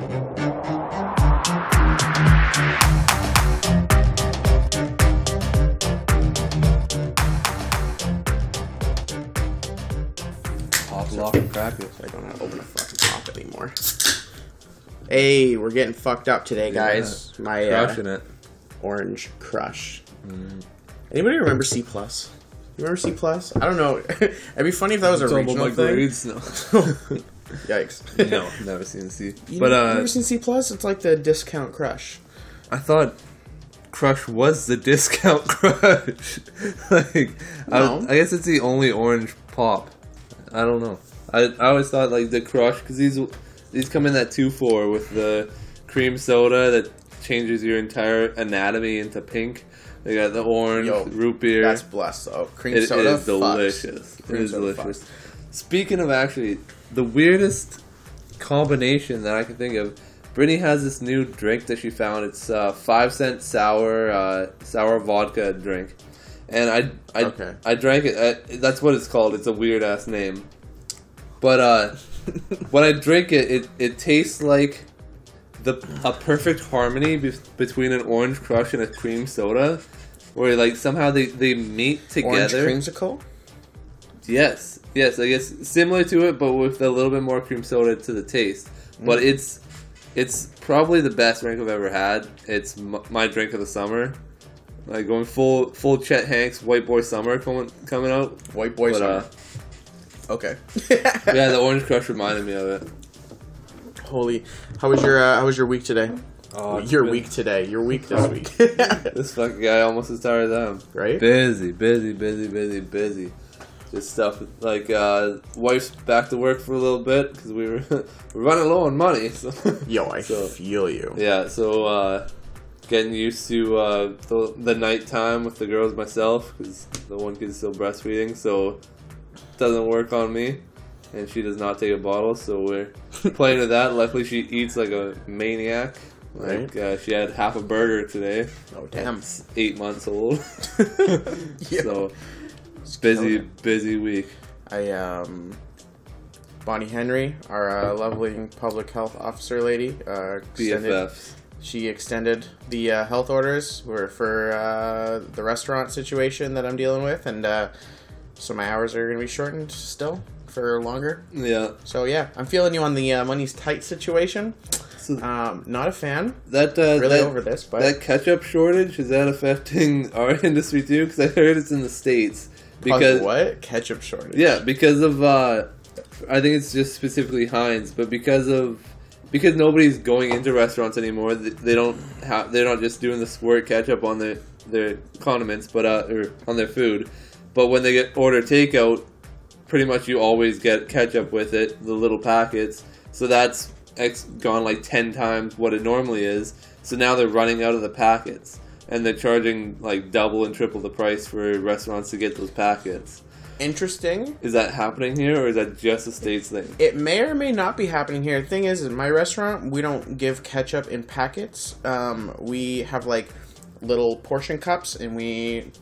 Pop, lock, and crack it. I don't to open a fucking pop anymore. Hey, we're getting fucked up today, guys. My uh, it. orange crush. Anybody remember C plus? You remember C plus? I don't know. It'd be funny if that was a regional thing. grades? No. Yikes. no, never seen C. You but never, uh, never seen C plus? It's like the discount crush. I thought Crush was the discount Crush. like, No. I, I guess it's the only orange pop. I don't know. I, I always thought like the Crush because these these come in that two four with the cream soda that changes your entire anatomy into pink. They got the orange Yo, root beer. That's blessed though. Cream It is soda. fucks. delicious. It Cream is soda delicious. fucks. Speaking of actually, the weirdest combination that I can think of, Brittany has this new drink that she found. It's a five cent sour uh, sour vodka drink, and I I, Okay. I drank it. I, that's what it's called. It's a weird ass name, but uh, when I drink it, it it tastes like the a perfect harmony be- between an orange crush and a cream soda, where like somehow they they meet together. Orange creamsicle. Yes, yes, I guess similar to it, but with a little bit more cream soda to the taste. But it's it's probably the best drink I've ever had. It's m- my drink of the summer. Like going full full Chet Hanks White Boy Summer coming coming out. White boy But, summer. uh, okay. yeah, the Orange Crush reminded me of it. Holy. How was your uh, How was your week today? Oh, your been- week today. Your week this week. This fucking guy almost as tired as I am. right? Busy, busy, busy, busy, busy. Just stuff like uh, wife's back to work for a little bit because we were running low on money. So. Yo, I So- feel you. Yeah, so uh, getting used to uh, the, the nighttime with the girls myself because the one kid's still breastfeeding, so it doesn't work on me, and she does not take a bottle, so we're playing with that. Luckily, she eats like a maniac. Like uh, she had half a burger today. Oh damn. Eight months old, Yeah. so busy, busy week. I um, Bonnie Henry, our uh, lovely public health officer lady, uh, extended, BFFs. she extended the uh, health orders were for uh, the restaurant situation that I'm dealing with, and uh, so my hours are going to be shortened still for longer. Yeah. So yeah, I'm feeling you on the uh, money's tight situation. Um, not a fan. that uh, Really that, over this, but that ketchup shortage is that affecting our industry too? Because I heard it's in the states. Because what ketchup shortage? yeah, because of uh, I think it's just specifically Heinz, but because of because nobody's going into restaurants anymore, they don't have they're not just doing the squirt ketchup on their their condiments, but uh, or on their food. But when they get order takeout, pretty much you always get ketchup with it, the little packets. So that's ex- gone like ten times what it normally is. So now they're running out of the packets, and they're charging like double and triple the price for restaurants to get those packets. Interesting. Is that happening here, or is that just a states thing? It may or may not be happening here. The thing is, in my restaurant, we don't give ketchup in packets. Um, we have like little portion cups, and we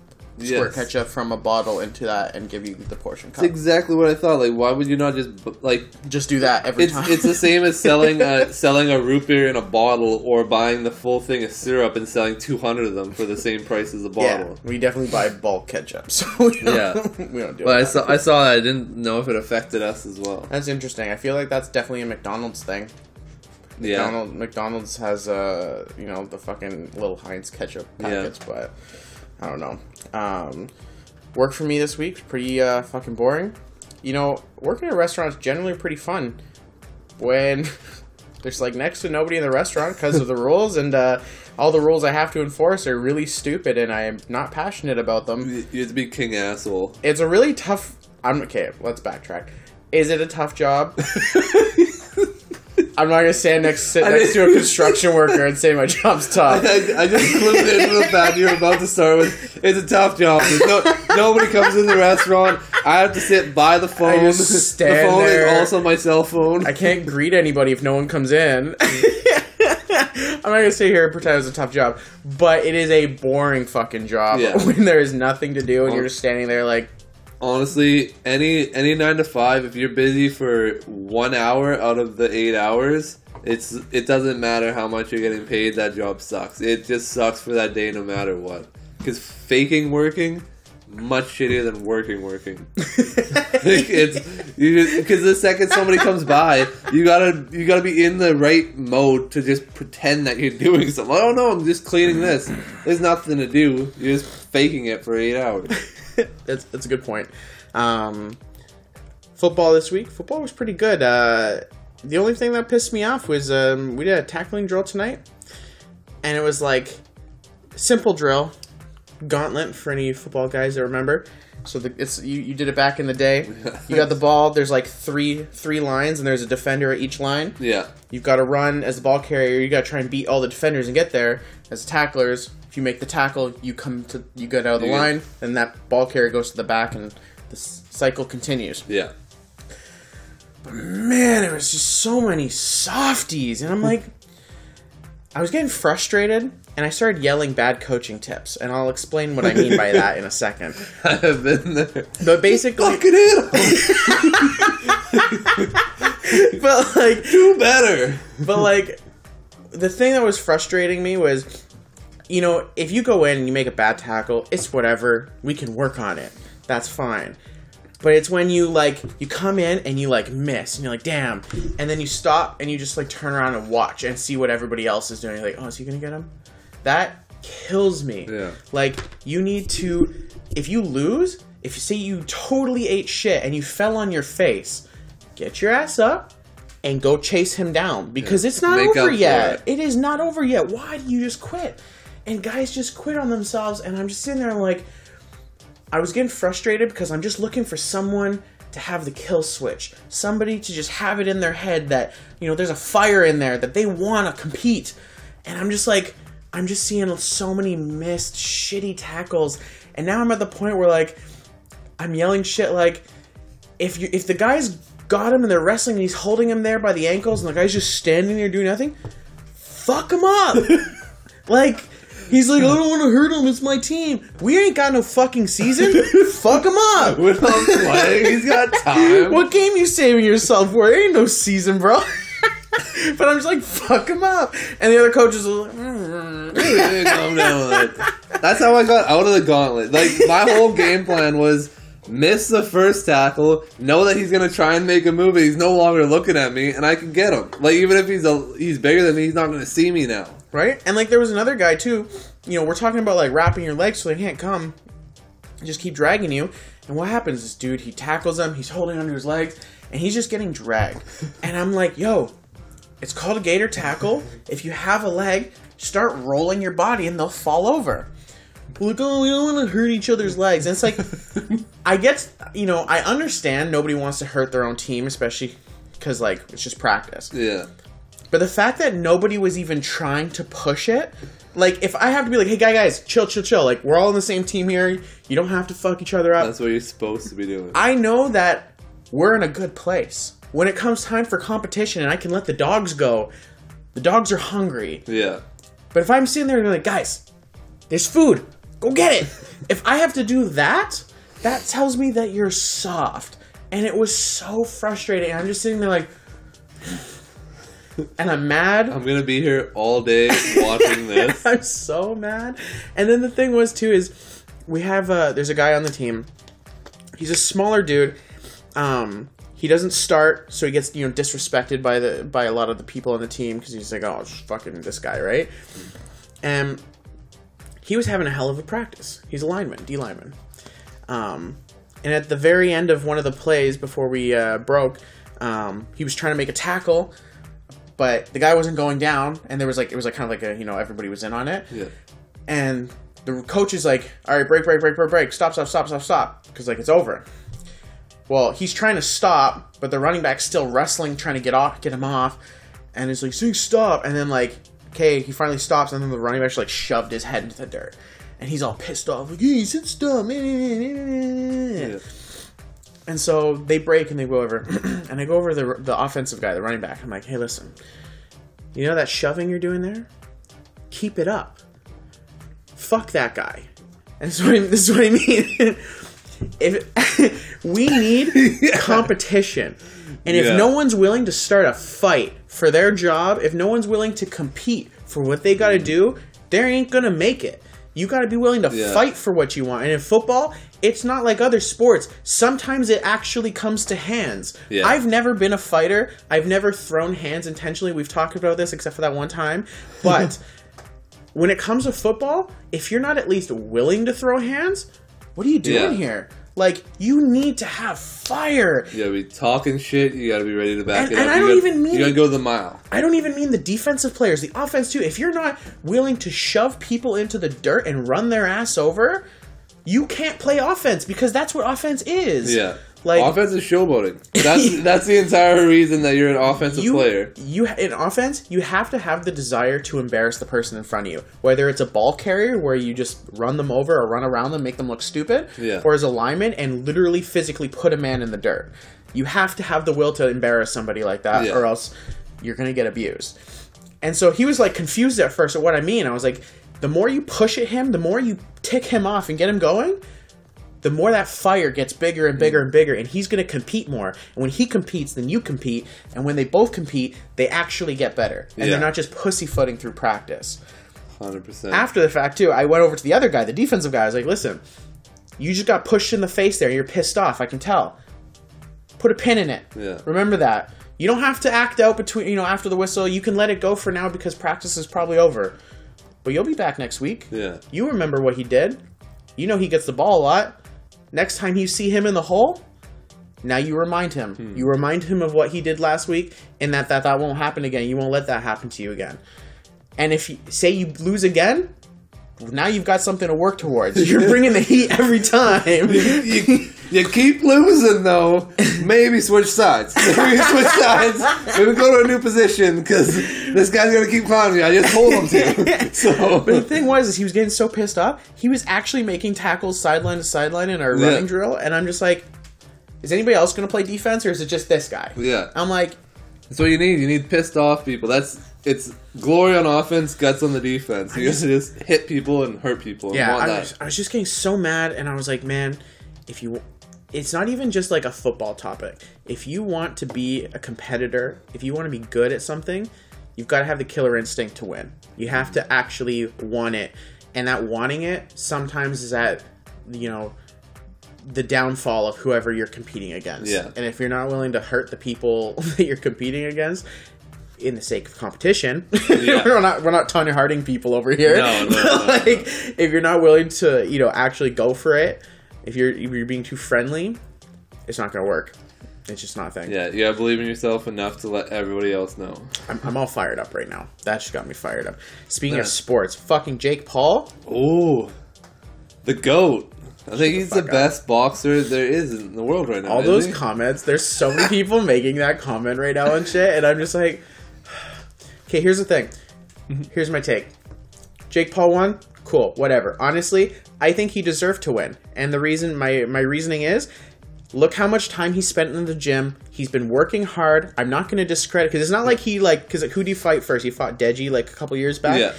squirt Yes. ketchup from a bottle into that and give you the portion cup. That's exactly what I thought. Like, why would you not just like? Just do that every It's time. it's the same as selling a, selling a root beer in a bottle, or buying the full thing of syrup and selling two hundred of them for the same price as a yeah, bottle. we definitely buy bulk ketchup, so we don't, Yeah. we don't do But I saw I saw that. I didn't know if it affected us as well. That's interesting. I feel like that's definitely a McDonald's thing. Yeah, McDonald, McDonald's has uh you know the fucking little Heinz ketchup Yeah. packets, but I don't know. Um, work for me this week pretty uh, fucking boring. You know, working at a restaurant is generally pretty fun when there's like next to nobody in the restaurant because of the rules and uh, all the rules I have to enforce are really stupid and I'm not passionate about them. you have to be king asshole. It's a really tough. I'm okay. Let's backtrack. Is it a tough job? I'm not gonna stand next sit next to a construction worker and say my job's tough. I, I just clipped into the fact you're about to start with. It's a tough job. There's no, nobody comes in the restaurant. I have to sit by the phone. I just stand the phone there. is also my cell phone. I can't greet anybody if no one comes in. I'm not gonna sit here and pretend it's a tough job, but it is a boring fucking job Yeah. when there is nothing to do and you're just standing there like, Honestly, any any nine to five, if you're busy for one hour out of the eight hours, it's it doesn't matter how much you're getting paid. That job sucks. It just sucks for that day, no matter what. Because faking working, much shittier than working working. Like, it's you because the second somebody comes by, you gotta you gotta be in the right mode to just pretend that you're doing something. Oh, I don't know. I'm just cleaning this. There's nothing to do. You're just faking it for eight hours. that's that's a good point. Um, football this week. Football was pretty good. Uh, the only thing that pissed me off was um, we did a tackling drill tonight, and it was like simple drill, gauntlet for any football guys that remember. So the, it's you, you did it back in the day. You got the ball. There's like three three lines, and there's a defender at each line. Yeah, You've got to run as the ball carrier. You got to try and beat all the defenders and get there. As tacklers, if you make the tackle, you come to you get out of the get- line, and that ball carrier goes to the back, and the cycle continues. yeah. But man, there was just so many softies, and I'm like, I was getting frustrated, and I started yelling bad coaching tips, and I'll explain what I mean by that in a second. I have been there. But basically, Fucking 'em. but like, Do better. But like, the thing that was frustrating me was, you know, if you go in and you make a bad tackle, it's whatever. We can work on it. That's fine. But it's when you like you come in and you like miss and you're like, damn, and then you stop and you just like turn around and watch and see what everybody else is doing. You're like, oh, is he gonna get him? That kills me. Yeah. Like you need to, if you lose, if you say you totally ate shit and you fell on your face, get your ass up and go chase him down because it's not Make over yet. it. it is not over yet. Why do you just quit? And guys just quit on themselves, and I'm just sitting there like, I was getting frustrated because I'm just looking for someone to have the kill switch, somebody to just have it in their head that you know there's a fire in there that they want to compete, and I'm just like, I'm just seeing so many missed shitty tackles, and now I'm at the point where like, I'm yelling shit like, if you if the guy's got him and they're wrestling and he's holding him there by the ankles and the guy's just standing there doing nothing, fuck him up. like he's like, I don't want to hurt him. It's my team. We ain't got no fucking season. fuck him up. We're not playing. He's got time. What game you saving yourself for? There ain't no season, bro. but I'm just like, fuck him up. And the other coaches are like, mm. Calm down. That's how I got out of the gauntlet. Like my whole game plan was miss the first tackle, know that he's gonna try and make a move, and he's no longer looking at me, and I can get him. Like even if he's a he's bigger than me, he's not gonna see me now. right? And like there was another guy too. You know, we're talking about like wrapping your legs so they can't come. Just keep dragging you. And what happens? This dude, he tackles him. He's holding onto his legs, and he's just getting dragged. And I'm like, yo, it's called a gator tackle. If you have a leg, start rolling your body, and they'll fall over. Like, oh, we don't want to hurt each other's legs. And it's like, I get, you know, I understand nobody wants to hurt their own team, especially because like it's just practice. Yeah. But the fact that nobody was even trying to push it, like if I have to be like, hey guy guys, chill, chill, chill, like we're all on the same team here. You don't have to fuck each other up. That's what you're supposed to be doing. I know that we're in a good place. When it comes time for competition and I can let the dogs go, the dogs are hungry. yeah. But if I'm sitting there and like, guys, there's food, go get it. if I have to do that, that tells me that you're soft. And it was so frustrating. I'm just sitting there like, and I'm mad. I'm gonna be here all day watching this. I'm so mad. And then the thing was too is we have uh there's a guy on the team. He's a smaller dude. Um he doesn't start, so he gets you know disrespected by the by a lot of the people on the team because he's like, oh, fucking this guy, right? And he was having a hell of a practice. He's a lineman, D lineman. Um, and at the very end of one of the plays before we uh, broke, um, he was trying to make a tackle, but the guy wasn't going down, and there was like it was like kind of like a you know everybody was in on it, Yeah. and the coach is like, all right, break, break, break, break, break, stop, stop, stop, stop, stop, because like it's over. Well, he's trying to stop, but the running back's still wrestling, trying to get off, get him off, and he's like, saying stop, and then like, okay, he finally stops, and then the running back's like shoved his head into the dirt, and he's all pissed off, like, hey, he said stop, Yeah. and so they break and they go over, and I go over the the offensive guy, the running back. I'm like, hey, listen, you know that shoving you're doing there? Keep it up. Fuck that guy. And so this is what I mean. if we need competition, and if Yeah. no one's willing to start a fight for their job, if no one's willing to compete for what they got to do, they ain't gonna make it. You got to be willing to Yeah. fight for what you want. And in football, it's not like other sports. Sometimes it actually comes to hands. I've never been a fighter. I've never thrown hands intentionally. We've talked about this except for that one time. But when it comes to football, if you're not at least willing to throw hands, what are you doing Yeah. here? Like you need to have fire. You gotta be talking shit. You gotta be ready to back And- it and up. I you don't gotta, even mean- You gotta go the mile. I don't even mean the defensive players, the offense too. If you're not willing to shove people into the dirt and run their ass over, you can't play offense because that's what offense is. Yeah. Like offensive showboating. That's that's the entire reason that you're an offensive you, player. you in offense, you have to have the desire to embarrass the person in front of you. Whether it's a ball carrier where you just run them over or run around them, make them look stupid, Yeah. or as a lineman and literally physically put a man in the dirt. You have to have the will to embarrass somebody like that, Yeah. or else you're gonna get abused. And so he was like confused at first at what I mean. I was like, the more you push at him, the more you tick him off and get him going, the more that fire gets bigger and bigger mm. and bigger, and he's going to compete more. And when he competes, then you compete. And when they both compete, they actually get better. And Yeah. they're not just pussyfooting through practice. Hundred percent. After the fact, too, I went over to the other guy, the defensive guy. I was like, listen, you just got pushed in the face there. You're pissed off. I can tell. Put a pin in it. Yeah. Remember that. You don't have to act out between, you know, after the whistle. You can let it go for now because practice is probably over. But you'll be back next week. Yeah. You remember what he did. You know he gets the ball a lot. Next time you see him in the hole, now you remind him. Hmm. You remind him of what he did last week and that, that that won't happen again. You won't let that happen to you again. And if you say you lose again, now you've got something to work towards. You're bringing the heat every time. you, you keep losing though. Maybe switch sides. Maybe switch sides. Maybe go to a new position because this guy's gonna keep clowning me. I just told him to. So But the thing was, is he was getting so pissed off. He was actually making tackles sideline to sideline in our Yeah. running drill, and I'm just like, is anybody else going to play defense, or is it just this guy? yeah, I'm like, that's what you need. You need pissed off people. That's it's glory on offense, guts on the defense. You gotta just hit people and hurt people. And yeah, I that. was, I was just getting so mad, and I was like, man, if you, it's not even just like a football topic. If you want to be a competitor, if you want to be good at something, you've got to have the killer instinct to win. You have to actually want it, and that wanting it sometimes is at, you know, the downfall of whoever you're competing against. Yeah. And if you're not willing to hurt the people that you're competing against, in the sake of competition, Yeah. we're not we're not Tonya Harding people over here. No, no, no, no. like if you're not willing to, you know, actually go for it, if you're if you're being too friendly, it's not gonna work. It's just not a thing. Yeah, you gotta believe in yourself enough to let everybody else know. I'm, I'm all fired up right now. That just got me fired up. Speaking Yeah. of sports, fucking Jake Paul. Ooh, the goat. I think he's the fuck up. best boxer there is in the world right now. all isn't those he? comments. There's so many people making that comment right now and shit, and I'm just like, okay. Here's the thing. Mm-hmm. Here's my take. Jake Paul won. Cool. Whatever. Honestly, I think he deserved to win, and the reason my my reasoning is. Look how much time he spent in the gym. He's been working hard. I'm not going to discredit because it's not like he like because who did he fight first? He fought Deji like a couple years back yeah,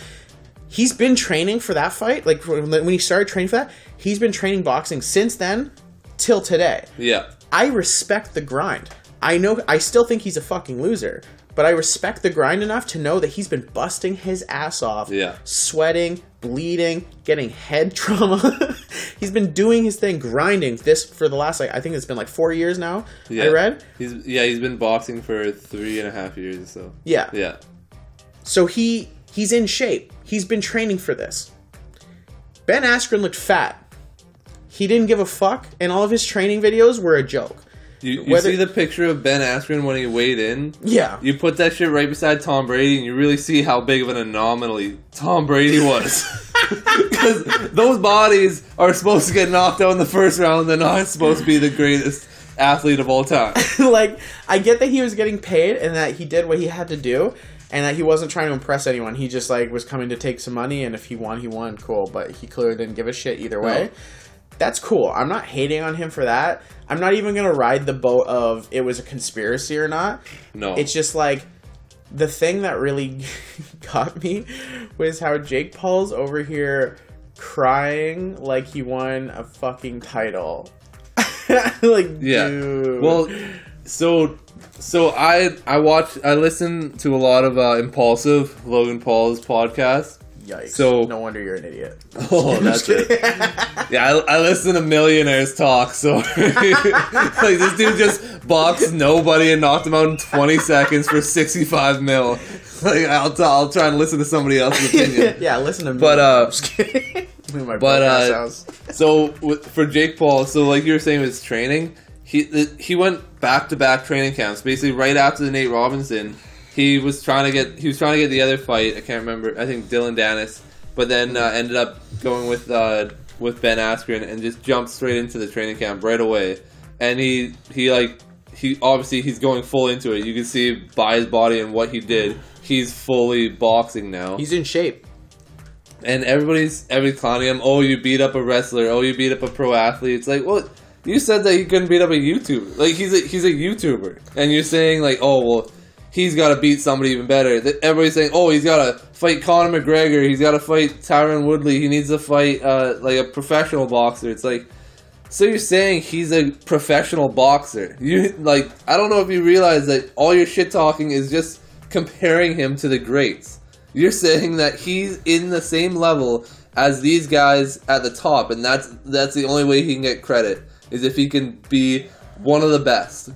he's been training for that fight. Like when he started training for that, he's been training boxing since then till today. yeah, I respect the grind. I know I still think he's a fucking loser, but I respect the grind enough to know that he's been busting his ass off, Yeah. sweating, bleeding, getting head trauma. he's been doing his thing, grinding this for the last like I think it's been like four years now. yeah. I read. he's yeah he's been boxing for three and a half years or so. Yeah. Yeah, So he he's in shape. He's been training for this. Ben Askren looked fat. He didn't give a fuck, and all of his training videos were a joke. You, you Whether- see the picture of Ben Askren when he weighed in. Yeah. You put that shit right beside Tom Brady, and you really see how big of an anomaly Tom Brady was. Because those bodies are supposed to get knocked out in the first round. They're not supposed to be the greatest athlete of all time. like I get that he was getting paid and that he did what he had to do and that he wasn't trying to impress anyone. He just like was coming to take some money and if he won, he won, cool, but he clearly didn't give a shit either way. No. That's cool. I'm not hating on him for that. I'm not even going to ride the boat of it was a conspiracy or not. No, It's just like the thing that really got me was how Jake Paul's over here crying like he won a fucking title. like, Yeah. dude. Well, So, so I I watch I listen to a lot of uh, Impulsive Logan Paul's podcast. Yikes. So- no wonder you're an idiot. Oh, that's it. Yeah, I, I listen to millionaires talk. So, like this dude just boxed nobody and knocked him out in 20 seconds for 65 mil. Like I'll t- I'll try and listen to somebody else's opinion. yeah, listen to me. But, uh, I'm just kidding. Leave my but, uh. So with, for Jake Paul, so like you were saying with his training, he the, he went back to back training camps. Basically, right after the Nate Robinson, he was trying to get he was trying to get the other fight. I can't remember. I think Dillon Danis, but then uh, ended up going with uh, with Ben Askren and just jumped straight into the training camp right away. And he he like he obviously he's going full into it. You can see by his body and what he did. He's fully boxing now He's in shape. and everybody's everybody's clowning him. Oh, you beat up a wrestler. Oh, you beat up a pro athlete. It's like, well, you said that he couldn't beat up a YouTuber. Like he's a he's a YouTuber, and you're saying like, oh well, he's got to beat somebody even better. Everybody's saying, oh, he's got to fight Conor McGregor. He's got to fight Tyron Woodley. He needs to fight uh, like a professional boxer. It's like. So you're saying he's a professional boxer? You like I don't know if you realize that all your shit talking is just comparing him to the greats. You're saying that he's in the same level as these guys at the top, and that's that's the only way he can get credit is if he can be one of the best.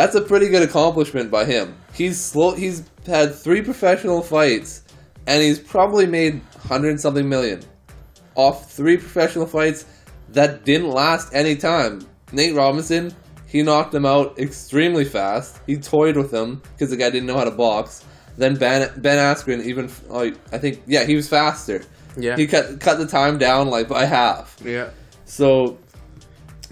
That's a pretty good accomplishment by him. He's slow. He's had three professional fights, and he's probably made hundred something million off three professional fights that didn't last any time. Nate Robinson, he knocked him out extremely fast. He toyed with him because the guy didn't know how to box. Then Ben Ben Askren, even like I think, yeah, he was faster. Yeah. he cut cut the time down like by half. Yeah. So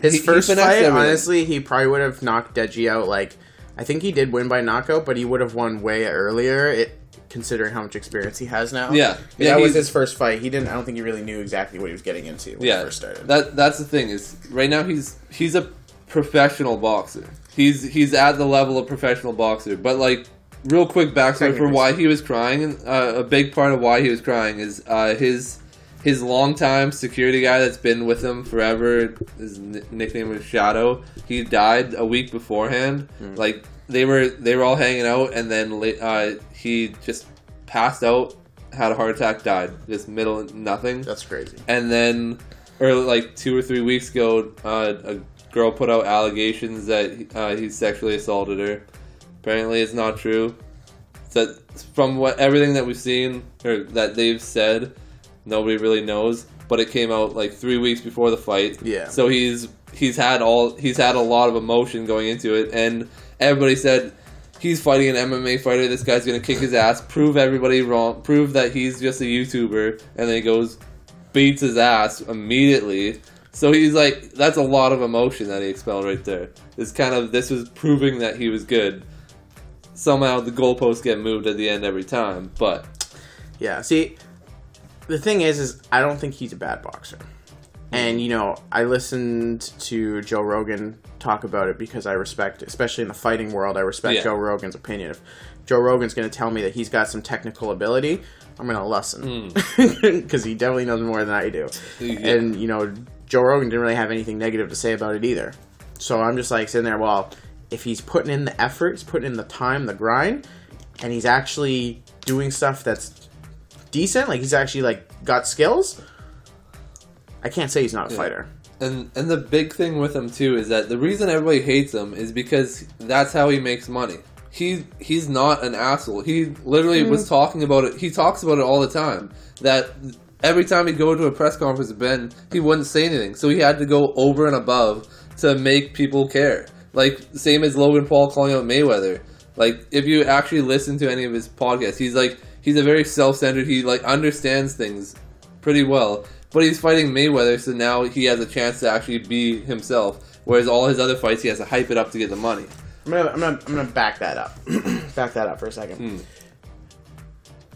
His He- first fight, honestly, he probably would have knocked Deji out. Like, I think he did win by knockout, but he would have won way earlier. It considering how much experience he has now. Yeah. Yeah, that was his first fight. He didn't. I don't think he really knew exactly what he was getting into when yeah, he first started. that that's the thing is right now he's he's a professional boxer. He's he's at the level of professional boxer. But like real quick backstory for why he was crying. Uh, a big part of why he was crying is uh, his his longtime security guy that's been with him forever. His n- nickname was Shadow. He died a week beforehand. Hmm. Like they were they were all hanging out, and then uh, he just passed out, had a heart attack, died. Just middle nothing That's crazy. and then or like two or three weeks ago uh, a girl put out allegations that uh, he sexually assaulted her apparently it's not true so from what everything that we've seen or that they've said nobody really knows but it came out like three weeks before the fight Yeah. so he's he's had all he's had a lot of emotion going into it and everybody said he's fighting an MMA fighter. This guy's gonna kick his ass, prove everybody wrong, prove that he's just a YouTuber, and then he goes beats his ass immediately. So he's like, that's a lot of emotion that he expelled right there. This kind of this was proving that he was good. Somehow the goalposts get moved at the end every time, but Yeah. See, the thing is, is I don't think he's a bad boxer. And you know, I listened to Joe Rogan talk about it because I respect, especially in the fighting world, I respect Yeah. Joe Rogan's opinion. If Joe Rogan's going to tell me that he's got some technical ability, I'm going to listen because hmm. he definitely knows more than I do. Yeah. And you know, Joe Rogan didn't really have anything negative to say about it either. So I'm just like sitting there. Well, if he's putting in the effort, he's putting in the time, the grind, and he's actually doing stuff that's decent, like he's actually like got skills. I can't say he's not a fighter. And and the big thing with him too is that the reason everybody hates him is because that's how he makes money. He he's not an asshole. He literally was mm-hmm. talking about it. He talks about it all the time. That every time he'd go to a press conference with Ben, he wouldn't say anything. So he had to go over and above to make people care. Like same as Logan Paul calling out Mayweather. Like if you actually listen to any of his podcasts, he's like he's a very self-centered. He like understands things pretty well. But he's fighting Mayweather, so now he has a chance to actually be himself. Whereas all his other fights, he has to hype it up to get the money. I'm gonna, I'm gonna, I'm gonna back that up. back that up for a second. Hmm.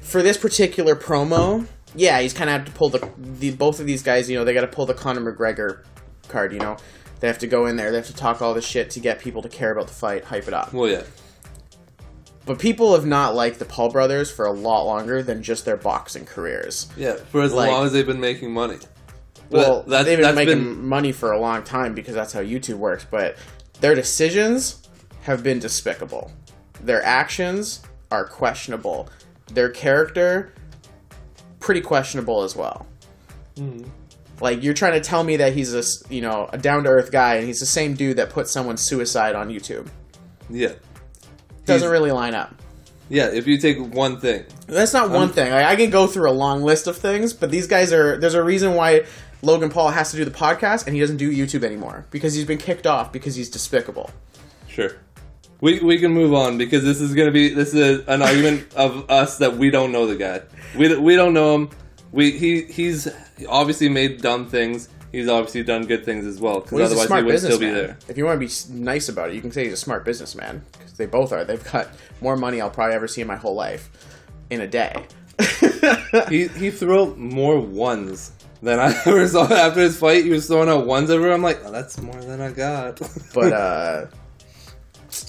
For this particular promo, yeah, he's kind of have to pull the, the both of these guys. You know, they got to pull the Conor McGregor card. You know, they have to go in there. They have to talk all this shit to get people to care about the fight, hype it up. Well, yeah, But people have not liked the Paul brothers for a lot longer than just their boxing careers. yeah. For as Like- long as they've been making money. Well, that's- they've been making been- money for a long time because that's how YouTube works. But their decisions have been despicable. Their actions are questionable. Their character, pretty questionable as well. Mm-hmm. Like you're trying to tell me that he's a you know a down to earth guy, and he's the same dude that put someone's suicide on YouTube. Yeah. Doesn't really line up. Yeah, if you take one thing. That's not um, one thing. Like, I can go through a long list of things, but these guys are. There's a reason why Logan Paul has to do the podcast and he doesn't do YouTube anymore because he's been kicked off because he's despicable. Sure. We, we can move on because this is gonna be this is an argument of us that we don't know the guy. We, we don't know him. We he he's obviously made dumb things. He's obviously done good things as well because Well, otherwise he would still be there. If you want to be nice about it, you can say he's a smart businessman because they both are. They've got more money I'll probably ever see in my whole life in a day. He he threw out more ones than I ever saw after his fight. He was throwing out ones everywhere. I'm like, oh, that's more than I got. but uh,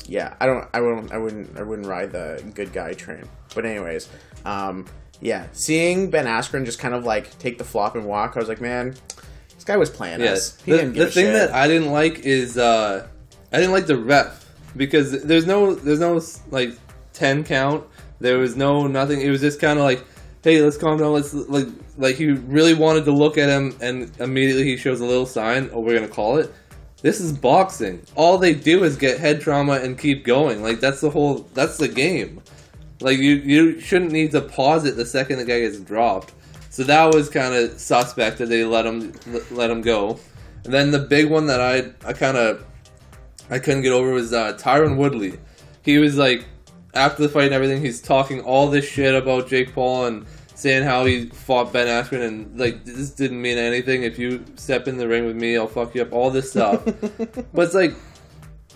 yeah, I don't. I wouldn't. I wouldn't. I wouldn't ride the good guy train. But anyways, um, yeah, seeing Ben Askren just kind of like take the flop and walk, I was like, man, this guy was playing Yes. us. He The, the thing shit. that I didn't like is uh, I didn't like the ref because there's no there's no like ten count. There was no nothing. It was just kind of like, hey, let's calm down. Let's like like he really wanted to look at him, and immediately he shows a little sign. Oh, we're gonna call it. This is boxing. All they do is get head trauma and keep going. Like that's the whole. That's the game. Like you, you shouldn't need to pause it the second the guy gets dropped. So that was kind of suspect that they let him let him go. And then the big one that I I kind of I couldn't get over was uh, Tyron Woodley. He was like after the fight and everything, he's talking all this shit about Jake Paul and saying how he fought Ben Askren and like this didn't mean anything. If you step in the ring with me, I'll fuck you up. All this stuff. but it's like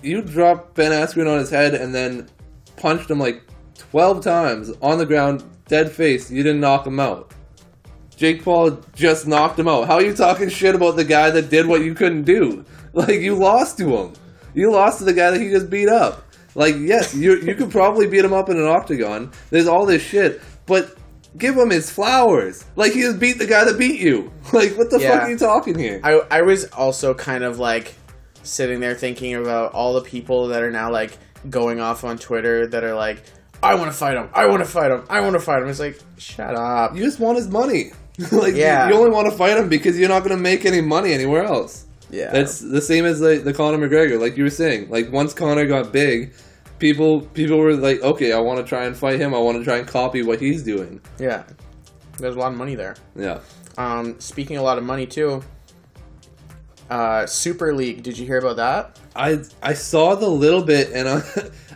you drop Ben Askren on his head and then punched him like 12 times on the ground, dead face. You didn't knock him out. Jake Paul just knocked him out. How are you talking shit about the guy that did what you couldn't do? Like, you lost to him. You lost to the guy that he just beat up. Like, yes, you, you could probably beat him up in an octagon. There's all this shit, but give him his flowers. Like, he just beat the guy that beat you. Like, what the Yeah. fuck are you talking here? I I was also kind of like sitting there thinking about all the people that are now like going off on Twitter that are like, I want to fight him. I want to fight him. I want to fight him. It's like, shut up. You just want his money. like, Yeah. you, you only want to fight him because you're not going to make any money anywhere else. Yeah, It's the same as like the Conor McGregor, like you were saying. Like once Conor got big, people people were like, okay, I want to try and fight him. I want to try and copy what he's doing. yeah. There's a lot of money there. Yeah, Um, speaking a lot of money too. Uh, Super League. Did you hear about that? I I saw the little bit, and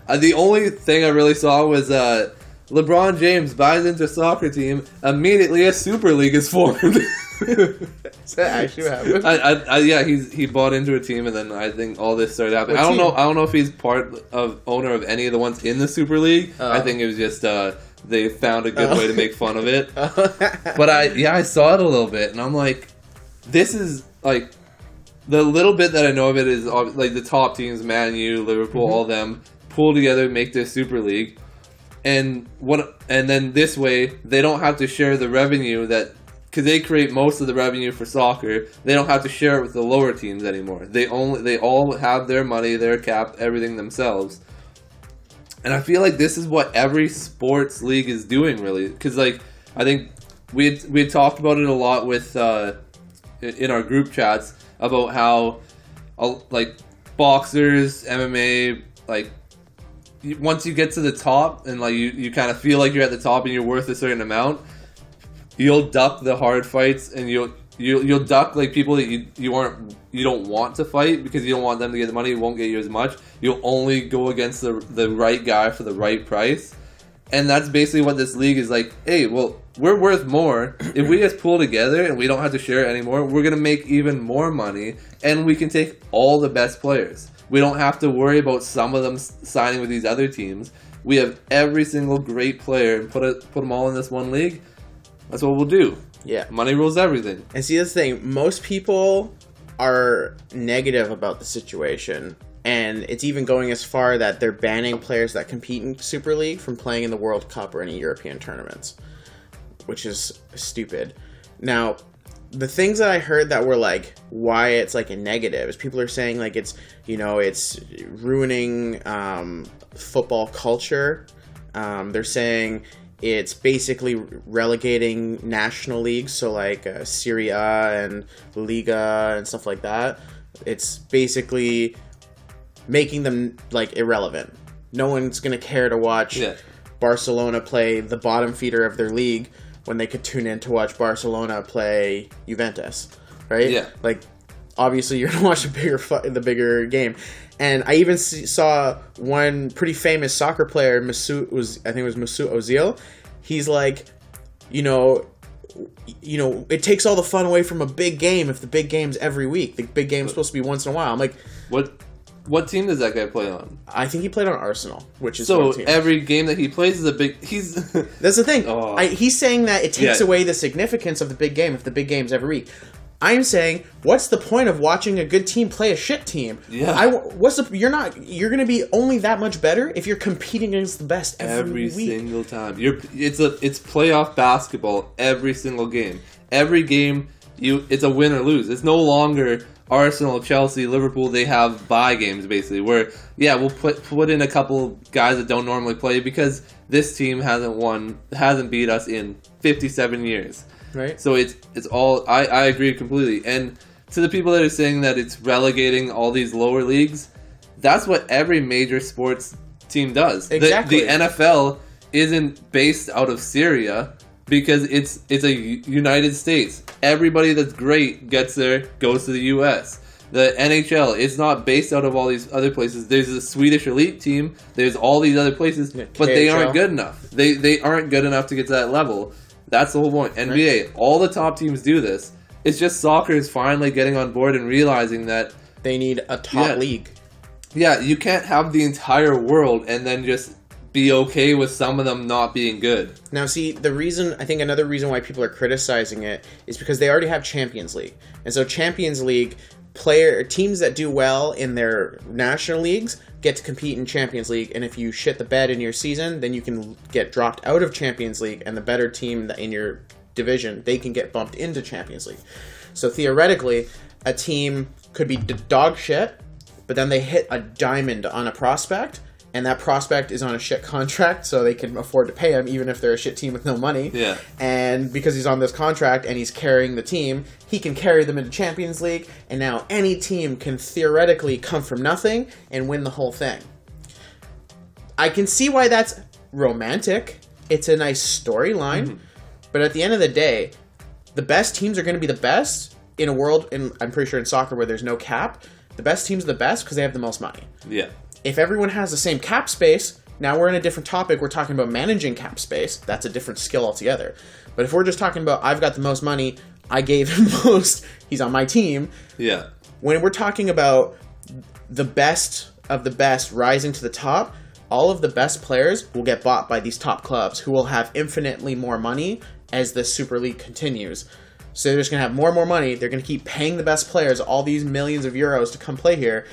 I, the only thing I really saw was uh, LeBron James buys into a soccer team. Immediately, a super league is formed. Is that actually what happened? I, I, I, yeah, he's he bought into a team, and then I think all this started happening. What I don't know. I don't know if he's part of owner of any of the ones in the Super League. Oh. I think it was just uh, they found a good Oh. way to make fun of it. But I, yeah, I saw it a little bit, and I'm like, this is like the little bit that I know of it is like the top teams, Man U, Liverpool, Mm-hmm. all them pull together, make this Super League, and what, and then this way they don't have to share the revenue that because they create most of the revenue for soccer. They don't have to share it with the lower teams anymore. They only they all have their money, their cap, everything themselves. And I feel like this is what every sports league is doing, really. Because like I think we had, we had talked about it a lot with uh, in our group chats about how uh, like boxers, MMA, like once you get to the top and like you, you kind of feel like you're at the top and you're worth a certain amount, you'll duck the hard fights and you'll you'll, you'll duck like people that you you aren't you don't want to fight because you don't want them to get the money. You won't get you as much. You'll only go against the the right guy for the right price. And that's basically what this league is like. Hey, well, we're worth more if we just pull together and we don't have to share it anymore. We're gonna make even more money, and we can take all the best players. We don't have to worry about some of them signing with these other teams. We have every single great player and put it put them all in this one league. That's what we'll do. yeah. Money rules everything. And see, this thing, most people are negative about the situation. And it's even going as far that they're banning players that compete in Super League from playing in the World Cup or any European tournaments, which is stupid. Now, the things that I heard that were like why it's like a negative is people are saying like it's you know it's ruining um, football culture. Um, they're saying it's basically relegating national leagues, so like uh, Serie A and Liga and stuff like that. It's basically making them like irrelevant. No one's gonna care to watch Yeah. Barcelona play the bottom feeder of their league when they could tune in to watch Barcelona play Juventus, right? Yeah. Like, obviously, you're gonna watch the bigger the bigger game. And I even see, saw one pretty famous soccer player, Mesut was I think it was Mesut Ozil. He's like, you know, you know, it takes all the fun away from a big game if the big game's every week. The big game's supposed to be once in a while. I'm like, What what team does that guy play on? I think he played on Arsenal, which is So every game that he plays is a big. He's That's the thing. Oh. I, he's saying that it takes Yeah. away the significance of the big game if the big game's every week. I'm saying, what's the point of watching a good team play a shit team? Yeah. I what's the you're not you're going to be only that much better if you're competing against the best every, every single time. You're it's a it's playoff basketball every single game. Every game you it's a win or lose. It's no longer Arsenal, Chelsea, Liverpool. They have bye games basically where yeah we'll put put in a couple guys that don't normally play because this team hasn't won hasn't beat us in 57 years. right? So it's it's all I, I agree completely. And to the people that are saying that it's relegating all these lower leagues, that's what every major sports team does. The- Exactly. The, NFL isn't based out of Syria because it's it's a United States. Everybody that's great gets there, goes to the US. The NHL, it's not based out of all these other places. There's a Swedish elite team. There's all these other places, Yeah, but they aren't good enough. They they aren't good enough to get to that level. That's the whole point. NBA, all the top teams do this. It's just soccer is finally getting on board and realizing that They need a top Yeah. league. yeah, you can't have the entire world and then just be okay with some of them not being good. Now, see, the reason I think another reason why people are criticizing it is because they already have Champions League, and so Champions League player teams that do well in their national leagues get to compete in Champions League, and if you shit the bed in your season, then you can get dropped out of Champions League, and the better team in your division they can get bumped into Champions League. So theoretically, a team could be dog shit, but then they hit a diamond on a prospect, and that prospect is on a shit contract, so they can afford to pay him even if they're a shit team with no money. Yeah. And because he's on this contract and he's carrying the team, he can carry them into Champions League, and now any team can theoretically come from nothing and win the whole thing. I can see why that's romantic. It's a nice storyline, mm-hmm. but at the end of the day, the best teams are going to be the best in a world, and I'm pretty sure in soccer where there's no cap. The best teams are the best because they have the most money. Yeah. If everyone has the same cap space, now we're in a different topic. We're talking about managing cap space. That's a different skill altogether. But if we're just talking about I've got the most money, I gave him most, he's on my team. Yeah. When we're talking about the best of the best rising to the top, all of the best players will get bought by these top clubs who will have infinitely more money as the Super League continues. So they're just going to have more and more money. They're going to keep paying the best players all these millions of euros to come play here.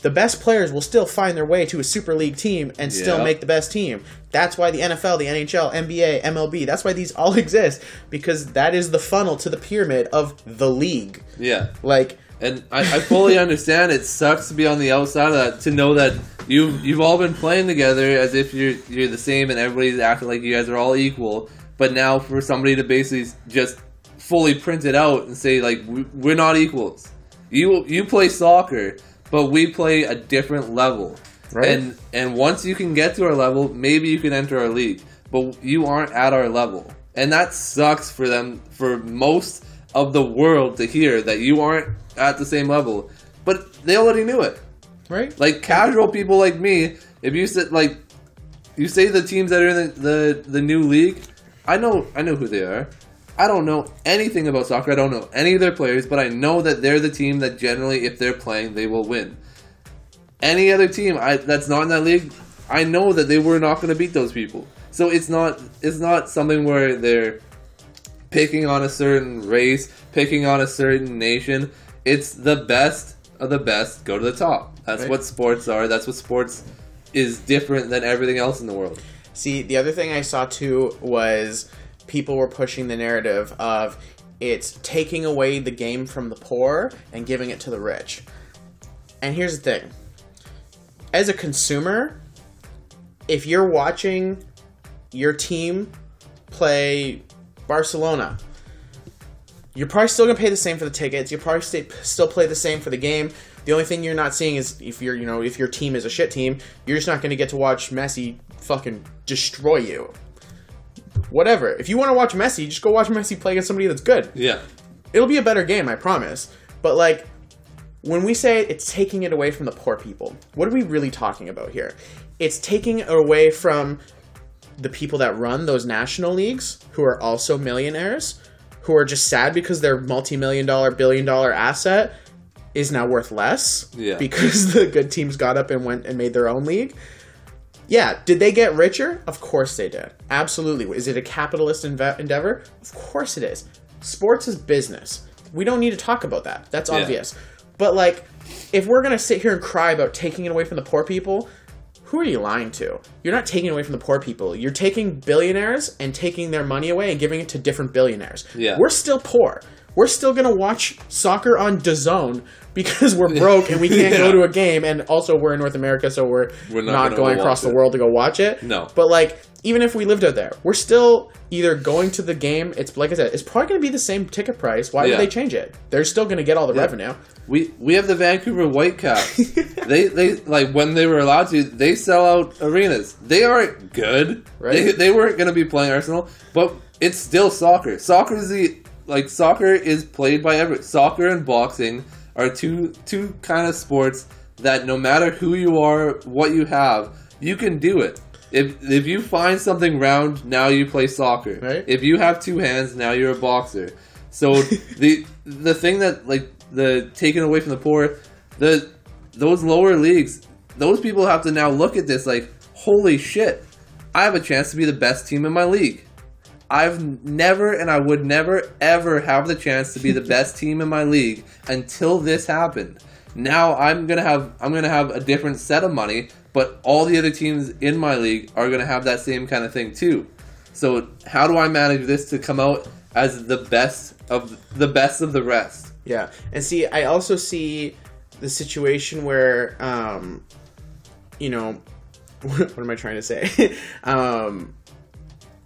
The best players will still find their way to a Super League team and still make the best team. That's why the NFL, the NHL, NBA, MLB, that's why these all exist because that is the funnel to the pyramid of the league. Yeah. Like And I, I fully understand it sucks to be on the outside of that to know that you've you've all been playing together as if you're you're the same and everybody's acting like you guys are all equal. But now for somebody to basically just fully print it out and say like we- we're not equals. You you play soccer, but we play a different level. Right. And and once you can get to our level, maybe you can enter our league. But you aren't at our level. And that sucks for them for most of the world to hear that you aren't at the same level. But they already knew it. right? Like casual people like me, if you said like you say the teams that are in the, the, the new league, I know I know who they are. I don't know anything about soccer. I don't know any of their players, but I know that they're the team that generally, if they're playing, they will win. Any other team I, that's not in that league, I know that they were not going to beat those people. So it's not it's not something where they're picking on a certain race, picking on a certain nation. It's the best of the best go to the top. That's Right. what sports are. That's what sports is different than everything else in the world. See, the other thing I saw too was people were pushing the narrative of it's taking away the game from the poor and giving it to the rich. And here's the thing as a consumer, if you're watching your team play Barcelona, you're probably still gonna pay the same for the tickets. You probably stay, still play the same for the game. The only thing you're not seeing is if you're, you know, if your team is a shit team, you're just not gonna get to watch Messi fucking destroy you. Whatever. If you want to watch Messi, just go watch Messi play against somebody that's good. Yeah. It'll be a better game, I promise. But like, when we say it's taking it away from the poor people, what are we really talking about here? It's taking it away from the people that run those national leagues who are also millionaires who are just sad because their multi-million dollar billion dollar asset is now worth less Yeah. because the good teams got up and went and made their own league yeah did they get richer of course they did absolutely is it a capitalist inve- endeavor of course it is sports is business we don't need to talk about that that's Yeah. obvious but like if we're gonna sit here and cry about taking it away from the poor people who are you lying to? You're not taking it away from the poor people. You're taking billionaires and taking their money away and giving it to different billionaires. Yeah. We're still poor. We're still gonna watch soccer on DAZN because we're broke and we can't go to a game, and also we're in North America, so we're, We're not not, going go across watch the world to go watch it. No. But like, even if we lived out there, we're still either going to the game. It's like I said, it's probably gonna be the same ticket price. Why Yeah. would they change it? They're still gonna get all the revenue. We we have the Vancouver Whitecaps. they they like when they were allowed to, they sell out arenas. They aren't good. Right. They, they weren't going to be playing Arsenal, but it's still soccer. Soccer is the like soccer is played by every soccer and boxing are two two kind of sports that no matter who you are, what you have, you can do it. If if you find something round, now you play soccer. Right. If you have two hands, now you're a boxer. So the the thing that like the taken away from the poor, the those lower leagues, those people have to now look at this like, holy shit, I have a chance to be the best team in my league. I've never and I would never ever have the chance to be the best team in my league until this happened. Now I'm gonna have I'm gonna have a different set of money, but all the other teams in my league are gonna have that same kind of thing too. So how do I manage this to come out as the best of the best of the rest? Yeah, and see, I also see the situation where, um, you know, what am I trying to say? um,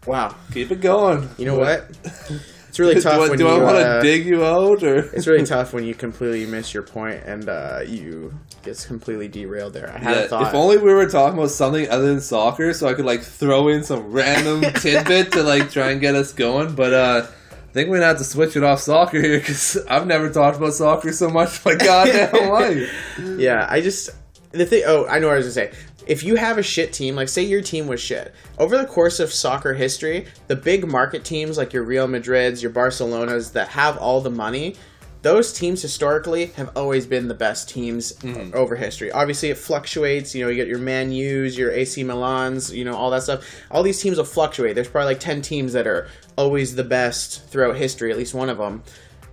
wow, Keep it going. you know what? It's really tough do do you. I want to uh, dig you out or? it's really tough when you completely miss your point and uh, you gets completely derailed there. I had Yeah, a thought. if only we were talking about something other than soccer, so I could like throw in some random tidbit to like try and get us going. But uh, I think we're gonna have to switch it off soccer here because I've never talked about soccer so much in my goddamn life. Yeah, I just the thing. Oh, I know what I was gonna say. If you have a shit team, like say your team was shit, over the course of soccer history, the big market teams like your Real Madrids, your Barcelonas that have all the money, those teams historically have always been the best teams mm-hmm. over history. Obviously, it fluctuates. You know, you get your Man U's, your AC Milans, you know, all that stuff. All these teams will fluctuate. There's probably like ten teams that are always the best throughout history, at least one of them.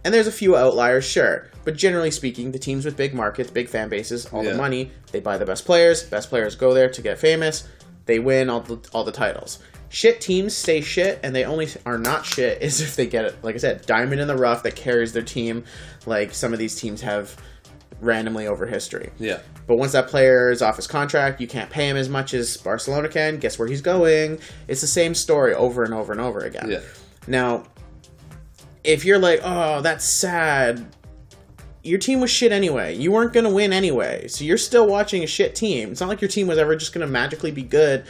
And there's a few outliers, sure. But generally speaking, the teams with big markets, big fan bases, all Yeah. the money, they buy the best players. Best players go there to get famous. They win all the, all the titles. Shit teams stay shit, and they only are not shit is if they get it. Like I said, diamond in the rough that carries their team, like some of these teams have randomly over history. Yeah, But once that player is off his contract, you can't pay him as much as Barcelona can. Guess where he's going? It's the same story over and over and over again. yeah, Now, if you're like, oh, that's sad, your team was shit anyway. You weren't going to win anyway. So you're still watching a shit team. It's not like your team was ever just going to magically be good.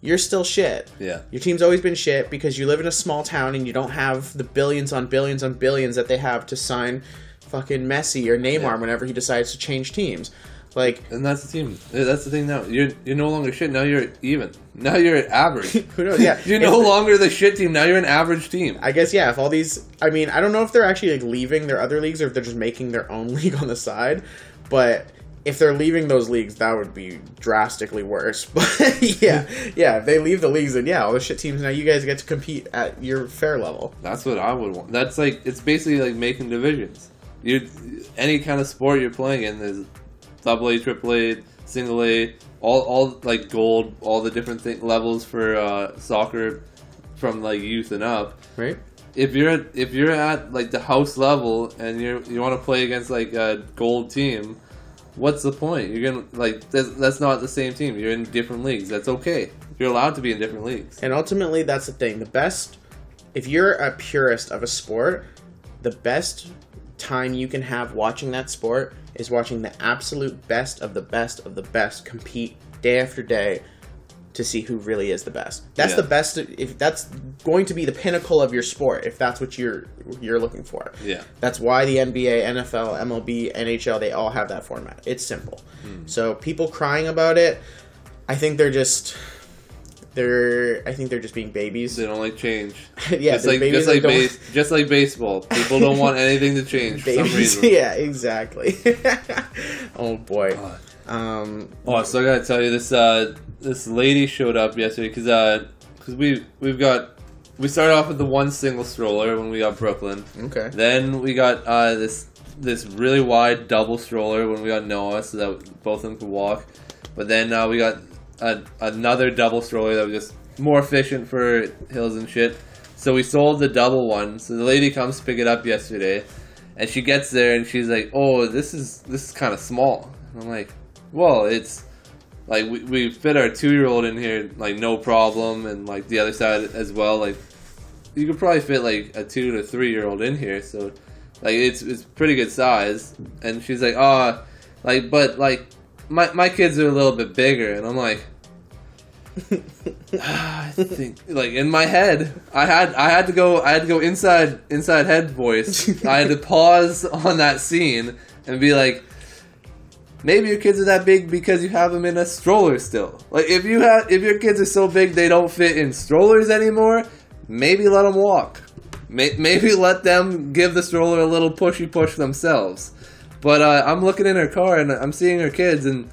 You're still shit. yeah, Your team's always been shit because you live in a small town and you don't have the billions on billions on billions that they have to sign fucking Messi or Neymar Yeah. whenever he decides to change teams. Like, and that's the team. That's the thing now. You're you're no longer shit. Now you're even. Now you're average. who knows? Yeah. you're no longer the shit team. Now you're an average team. I guess yeah. If all these, I mean, I don't know if they're actually like leaving their other leagues or if they're just making their own league on the side. But if they're leaving those leagues, that would be drastically worse. But yeah, yeah. If they leave the leagues, then yeah, all the shit teams now you guys get to compete at your fair level. That's what I would want. That's like it's basically like making divisions. You any kind of sport you're playing in is double A, triple A, single A, all all like gold, all the different levels for uh, soccer from like youth and up. Right? if you're at, if you're at like the house level and you you want to play against like a gold team, what's the point? You're gonna like that's, that's not the same team. You're in different leagues. That's okay. You're allowed to be in different leagues. And ultimately, that's the thing. The best, if you're a purist of a sport, the best time you can have watching that sport is watching the absolute best of the best of the best compete day after day to see who really is the best. That's Yeah. the best if that's going to be the pinnacle of your sport if that's what you're you're looking for. Yeah. That's why the NBA, NFL, MLB, NHL they all have that format. It's simple. Hmm. So people crying about it, I think they're just they're I think they're just being babies. They don't like change. yeah, just like babies just like base, just like baseball. People don't want anything to change for some babies. reason. yeah, exactly. oh boy. God. Um, Oh, so I gotta tell you this. Uh, this lady showed up yesterday because uh, cause we we've got we started off with the one single stroller when we got Brooklyn. okay. Then we got uh, this this really wide double stroller when we got Noah, so that both of them could walk. But then uh, we got a, another double stroller that was just more efficient for hills and shit. So we sold the double one. So the lady comes to pick it up yesterday, and she gets there and she's like, "Oh, this is this is kind of small." And I'm like, "Well, it's." Like we, we fit our two year old in here like no problem, and like the other side as well. Like you could probably fit like a two to three year old in here, so like it's it's pretty good size. And she's like, oh, like but like my my kids are a little bit bigger, and I'm like. I think like in my head, I had I had to go I had to go inside inside head voice. I had to pause on that scene and be like, maybe your kids are that big because you have them in a stroller still. Like if you have if your kids are so big they don't fit in strollers anymore, maybe let them walk. May, maybe let them give the stroller a little pushy push themselves. But uh, I'm looking in her car and I'm seeing her kids and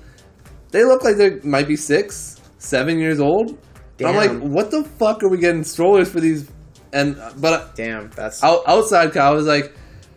they look like they might be six, seven years old. I'm like, what the fuck are we getting strollers for these? And but Damn, that's out, outside Kyle was like,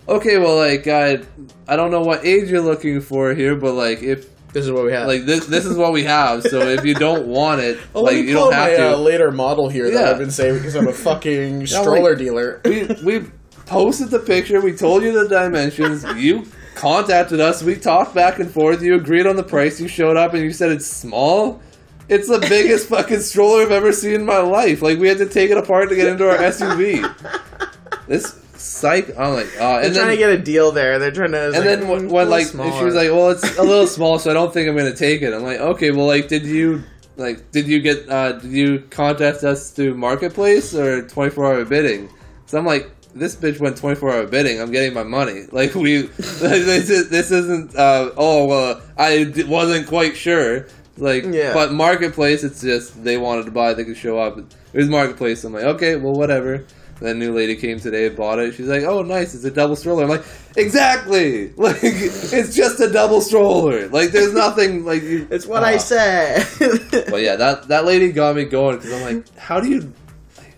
okay, well, like I, I don't know what age you're looking for here, but like if this is what we have. like this, this is what we have. So if you don't want it, Oh, like you don't have my to. uh, later model here that Yeah. I've been saving because I'm a fucking like- stroller dealer. we we posted the picture. We told you the dimensions. You contacted us. We talked back and forth. You agreed on the price. You showed up and you said it's small. It's the biggest fucking stroller I've ever seen in my life. Like we had to take it apart to get into our SUV. This psych. I'm like, uh, They're and trying then to get a deal there. They're trying to. and then when, when like she was like, "Well, it's a little small, so I don't think I'm gonna take it." I'm like, "Okay, well, like, did you like did you get uh, did you contact us through marketplace or 24 hour bidding?" So I'm like, "This bitch went 24 hour bidding. I'm getting my money. Like we this, is, this isn't uh, oh well, I d- wasn't quite sure." Like, Yeah. but marketplace, it's just they wanted to buy, they could show up. It was marketplace. So I'm like, okay, well, whatever. That new lady came today and bought it. She's like, "Oh, nice! It's a double stroller." I'm like, "Exactly! Like, it's just a double stroller. Like, there's nothing like." You, it's what Ah. I said. But yeah, that that lady got me going because I'm like, how do you,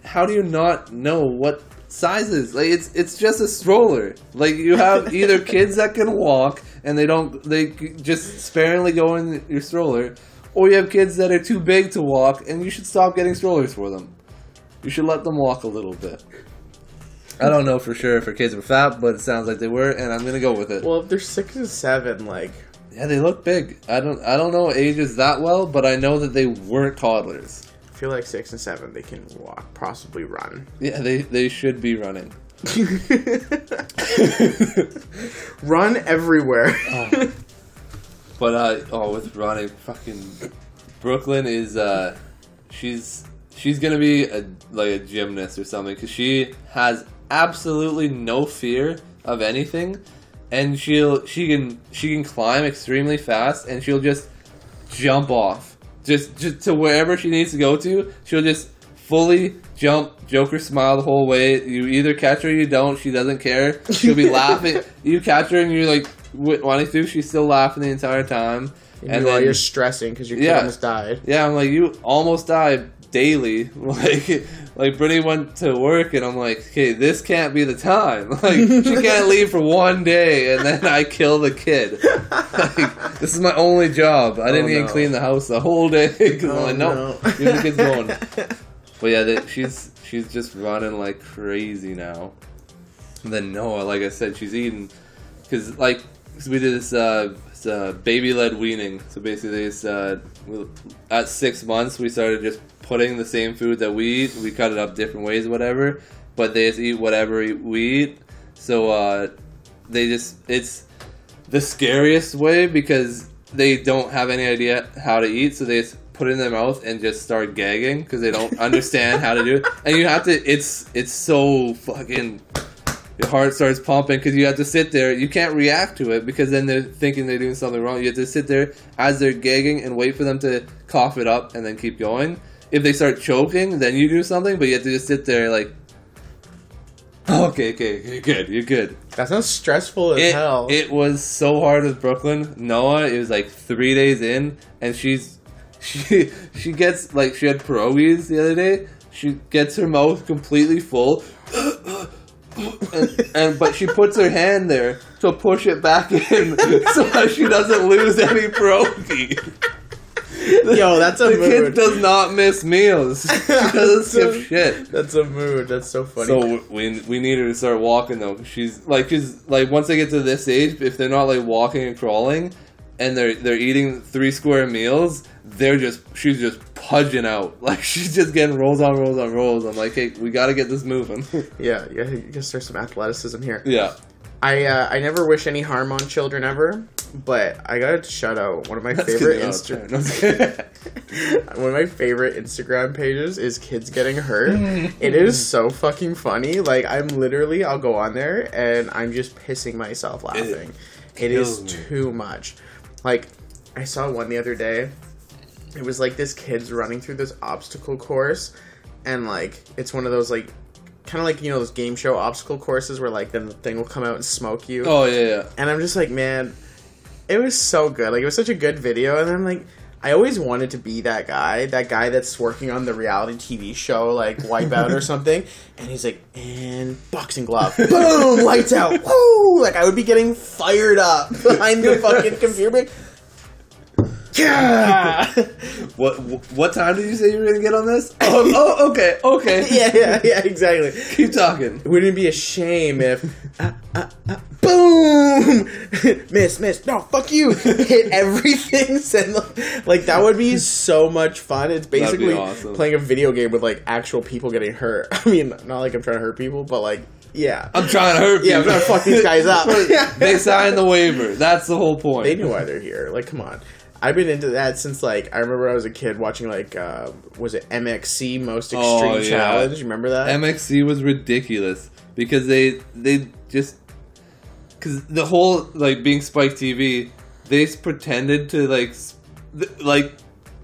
how do you not know what sizes? Like, it's it's just a stroller. Like, you have either kids that can walk and they don't, they just sparingly go in your stroller, or you have kids that are too big to walk, and you should stop getting strollers for them. You should let them walk a little bit. I don't know for sure if her kids were fat, but it sounds like they were, and I'm gonna go with it. well, if they're six and seven, like Yeah, they look big. I don't I don't know ages that well, but I know that they weren't toddlers. I feel like six and seven, they can walk, possibly run. Yeah, they they should be running. run everywhere. But uh oh, with running, fucking Brooklyn is uh she's she's gonna be a like a gymnast or something because she has absolutely no fear of anything, and she'll she can she can climb extremely fast and she'll just jump off just just to wherever she needs to go to. She'll just fully jump, Joker smile the whole way. You either catch her or you don't. She doesn't care. She'll be laughing. You catch her and you're like wanting to. She's still laughing the entire time. and while you're stressing because your kid Yeah. almost died. Yeah, I'm like, you almost die daily. Like, like Brittany went to work, and I'm like, okay, this can't be the time. Like, she can't leave for one day, and then I kill the kid. Like, this is my only job. I didn't Oh, even clean the house the whole day because I'm Oh, like, no, no. the kids going. But yeah, they, she's she's just running like crazy now. And then Noah, like I said, she's eating because like 'cause we did this uh, this, uh, baby led weaning. So basically, it's, uh, at six months we started just putting the same food that we eat. We cut it up different ways, whatever. But they just eat whatever we eat. So uh, they just it's the scariest way because they don't have any idea how to eat, so they just put it in their mouth and just start gagging because they don't understand how to do it. And you have to. It's it's so fucking. Your heart starts pumping because you have to sit there. You can't react to it because then they're thinking they're doing something wrong. You have to sit there as they're gagging and wait for them to cough it up and then keep going. If they start choking, then you do something, but you have to just sit there like, okay, okay, you're good, you're good That sounds stressful as it, hell. it was so hard with Brooklyn. Noah, it was like three days in, and she's she she gets like she had pierogies the other day. She gets her mouth completely full, and, and but she puts her hand there to push it back in so that she doesn't lose any pierogi. Yo, that's a mood. the kid does not miss meals. She doesn't skip shit. That's a mood. That's so funny. So we we need her to start walking though. She's like she's like once they get to this age, if they're not like walking and crawling, and they're they're eating three square meals, they're just she's just pudging out. Like she's just getting rolls on rolls on rolls. I'm like, hey, we got to get this moving. yeah, you gotta start some athleticism here. yeah. I uh, I never wish any harm on children ever, but I gotta shout out one of my That's favorite good. Insta- one of my favorite Instagram pages is kids getting hurt. it is so fucking funny. Like I'm literally, I'll go on there and I'm just pissing myself laughing. It is kills me. too much. Like I saw one the other day. It was like this kid's running through this obstacle course, and like it's one of those like. Kind of like you know those game show obstacle courses where like then the thing will come out and smoke you. oh yeah, yeah. And I'm just like, man, it was so good. Like it was such a good video. And I'm like, I always wanted to be that guy, that guy that's working on the reality TV show like Wipeout or something. And he's like, and boxing glove, boom, lights out, woo! Like I would be getting fired up behind the fucking computer. Yeah, What what time did you say you were gonna get on this? Oh, oh okay, okay. yeah, yeah, yeah, exactly. Keep talking. Wouldn't it be a shame if uh, uh, uh, boom miss miss no fuck you hit everything send like that would be so much fun it's basically awesome. playing a video game with like actual people getting hurt i mean not like i'm trying to hurt people but like yeah I'm trying to hurt. Yeah, I'm people. trying to fuck these guys up. they signed the waiver. That's the whole point. they knew why they're here like come on I've been into that since like I remember I was a kid watching like uh was it MXC Most Extreme Oh, yeah. Challenge? You remember that? MXC was ridiculous because they they just because the whole like being Spike TV, they pretended to like th- like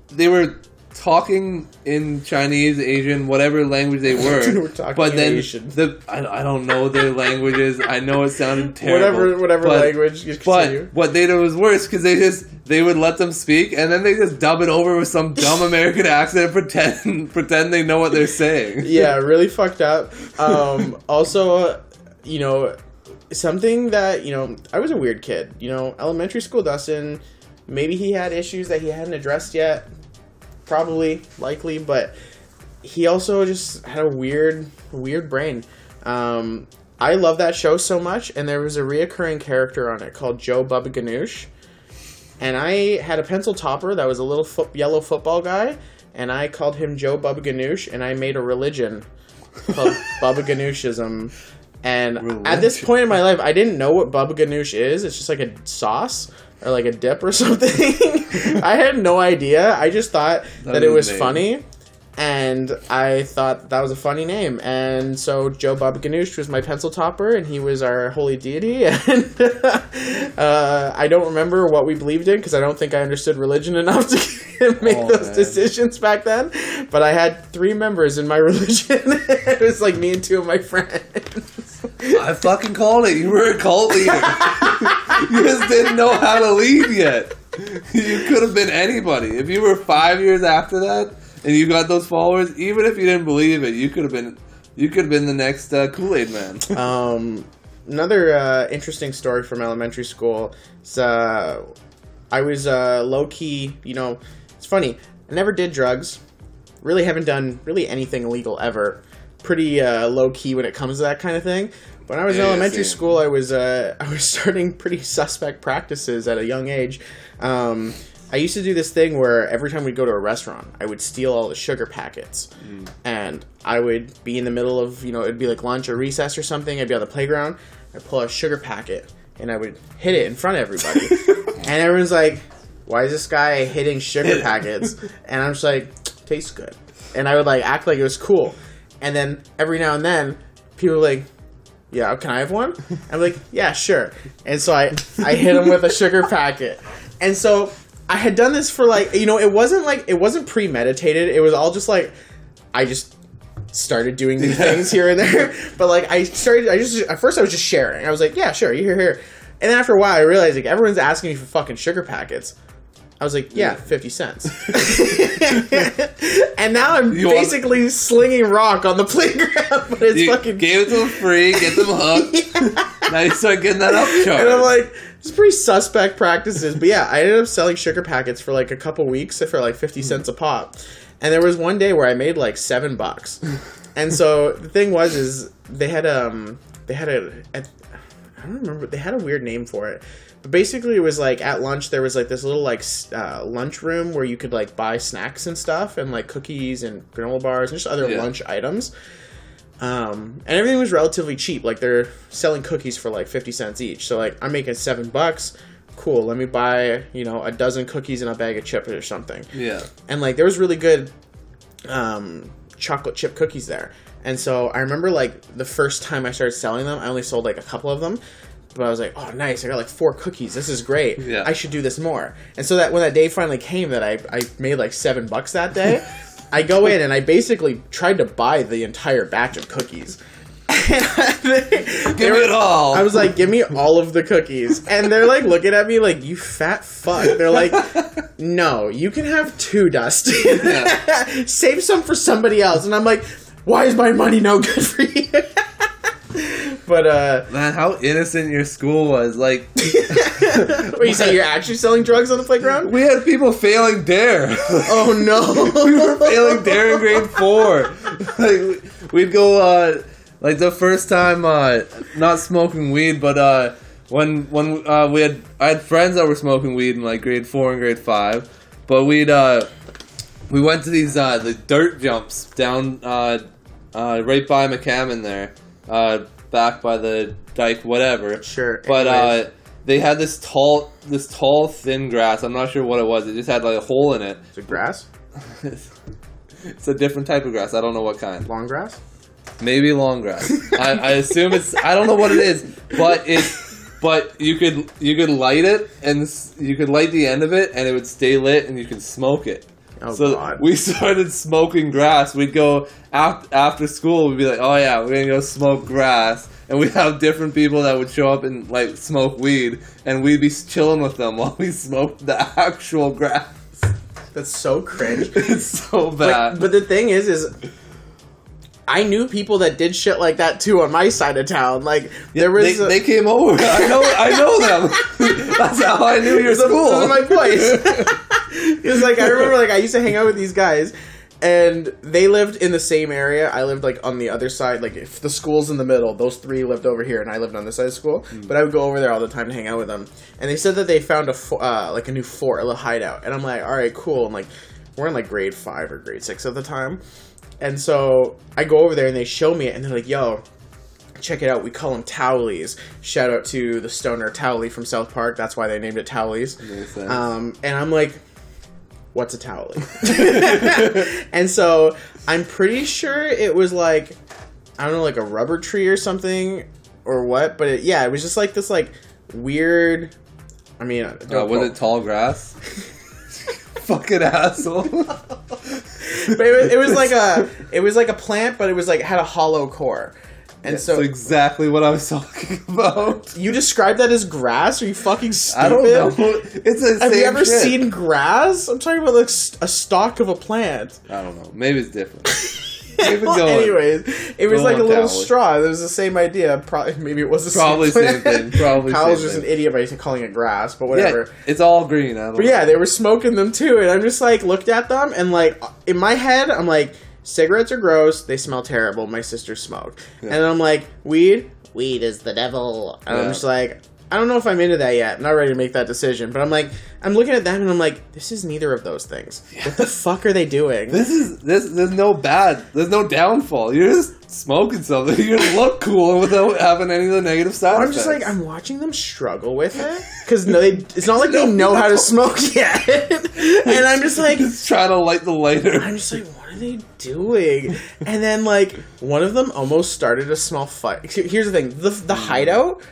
they were talking in Chinese, Asian, whatever language they were. They were talking but then Asian. the I, I don't know their languages. I know it sounded terrible. whatever whatever but- language you. But what they did was worse because they just they would let them speak and then they just dub it over with some dumb American accent and pretend pretend they know what they're saying. yeah, really fucked up. Um, also, uh, you know, something that you know, I was a weird kid. You know, elementary school Dustin. Maybe he had issues that he hadn't addressed yet. Probably, likely, but he also just had a weird, weird brain. Um, I love that show so much, and there was a reoccurring character on it called Joe Bubba Ganoush. And I had a pencil topper that was a little foot, yellow football guy, and I called him Joe Bubba Ganoush, and I made a religion called Bubba Ganoushism. And at this point in my life, I didn't know what Bubba Ganoush is. It's just like a sauce or like a dip or something. I had no idea. I just thought that, That it was funny. And I thought that was a funny name. And so Joe Bob Ganoush was my pencil topper, and he was our holy deity. And uh, I don't remember what we believed in because I don't think I understood religion enough to make Oh, those man. decisions back then. But I had three members in my religion. it was like me and two of my friends. I fucking called it. You were a cult leader. you just didn't know how to lead yet. You could have been anybody. If you were five years after that and you got those followers, even if you didn't believe it, you could have been. You could have been the next uh, Kool Aid man. Um, another uh, interesting story from elementary school is uh, I was uh, low key, you know, it's funny. I never did drugs. really haven't done really anything illegal ever. Pretty uh, low key when it comes to that kind of thing. When I was in elementary same. school, I was uh, I was starting pretty suspect practices at a young age. Um, I used to do this thing where every time we'd go to a restaurant, I would steal all the sugar packets, mm. and I would be in the middle of you know it'd be like lunch or recess or something. I'd be on the playground. I'd pull out a sugar packet and I would hit it in front of everybody, and everyone's like, "Why is this guy hitting sugar packets?" And I'm just like, "Tastes good," and I would like act like it was cool, and then every now and then people were like. Yeah, can I have one? I'm like, yeah, sure. And so I, I hit him with a sugar packet. And so I had done this for like, you know, it wasn't like, it wasn't premeditated. It was all just like, I just started doing these things here and there. But like, I started, I just, at first I was just sharing. I was like, yeah, sure, you here, here. And then after a while, I realized like everyone's asking me for fucking sugar packets. I was like, yeah, 50 cents. and now I'm You want- basically slinging rock on the playground, but it's You fucking gave it to them free, get them hooked. Now you start getting that upcharge. And I'm like, it's pretty suspect practices. But yeah, I ended up selling sugar packets for like a couple weeks for like 50 cents a pop. And there was one day where I made like seven bucks. And so the thing was, is they had um they had a, a I don't remember they had a weird name for it. But basically, it was like at lunch there was like this little like uh, lunch room where you could like buy snacks and stuff and like cookies and granola bars and just other Yeah. lunch items. Um, and everything was relatively cheap. Like they're selling cookies for like fifty cents each. So like I'm making seven bucks. Cool. Let me buy you know a dozen cookies and a bag of chips or something. yeah. And like there was really good um, chocolate chip cookies there. And so I remember like the first time I started selling them, I only sold like a couple of them. But I was like, oh, nice! I got like four cookies. This is great. Yeah. I should do this more. And so that when that day finally came, that I, I made like seven bucks that day. I go in and I basically tried to buy the entire batch of cookies. Give me it all. I was like, give me all of the cookies. And they're like looking at me like, you fat fuck. They're like, no, you can have two, Dustin. Yeah. Save some for somebody else. And I'm like, why is my money no good for you? but, uh, Man, how innocent your school was. Like, you say, you're actually selling drugs on the playground? we had people failing dare. Oh no. we were failing dare in grade four. Like, we'd go, uh, like the first time, uh, not smoking weed, but, uh, when, when, uh, we had, I had friends that were smoking weed in like grade four and grade five, but we'd, uh, we went to these, uh, the dirt jumps down, uh, uh, right by McCammon there, uh, back by the dike, whatever. Sure. But uh, they had this tall, this tall, thin grass. I'm not sure what it was. It just had like a hole in it. Is it grass? it's a different type of grass. I don't know what kind. Long grass? Maybe long grass. I, I assume it's. I don't know what it is, but it. But you could you could light it and you could light the end of it and it would stay lit and you could smoke it. Oh, so God. we started smoking grass. We'd go after, after school. We'd be like, "Oh yeah, we're gonna go smoke grass," and we'd have different people that would show up and like smoke weed, and we'd be chilling with them while we smoked the actual grass. That's so cringe. it's so But, bad. but the thing is, is I knew people that did shit like that too on my side of town. Like there was they, a- they came over. I know. I know them. That's how I knew your school. those are my boys. It was like I remember like I used to hang out with these guys and they lived in the same area. I lived like on the other side, like if the school's in the middle, those three lived over here and I lived on this side of school. But I would go over there all the time to hang out with them. And they said that they found a fo- uh, like a new fort, a little hideout. And I'm like, "All right, cool." And like we're in like grade 5 or grade 6 at the time. And so I go over there and they show me it and they're like, "Yo, check it out. We call them Towelies. Shout out to the stoner Towelie from South Park. That's why they named it Towelies. Um, and I'm like, what's a Towelie? and so I'm pretty sure it was like, I don't know, like a rubber tree or something or what. But it, yeah, it was just like this like weird. I mean, Uh, was it tall grass? Fucking asshole. but it was, it was like a it was like a plant, but it was like had a hollow core. And so so exactly what I was talking about. you described that as grass? Are you fucking stupid? I don't know. It's the Have you ever shit. seen grass? I'm talking about like a stalk of a plant. I don't know. Maybe it's different. Keep it Well, going. anyways, it was Go like a little Coward. straw. It was the same idea. Probably, maybe it was the Probably same, same thing. Probably Kyle's same just thing. an idiot by calling it grass, but Yeah, whatever. it's all green. I don't. But know. yeah, they were smoking them too, and I'm just like looked at them and like in my head, I'm like, cigarettes are gross. They smell terrible. My sister smoked, Yeah. and I'm like, weed, weed is the devil. And I'm just like. I don't know if I'm into that yet. I'm not ready to make that decision. But I'm like, I'm looking at them and I'm like, this is neither of those things. What the fuck are they doing? This is this. There's no bad. There's no downfall. You're just smoking something. You look cool without having any of the negative side I'm just like. I'm watching them struggle with it because no, they, it's not like they know how to smoke yet, and I'm just like, just trying to light the lighter. I'm just like, they doing? And then like one of them almost started a small fight. Here's the thing: the the mm-hmm. hideout,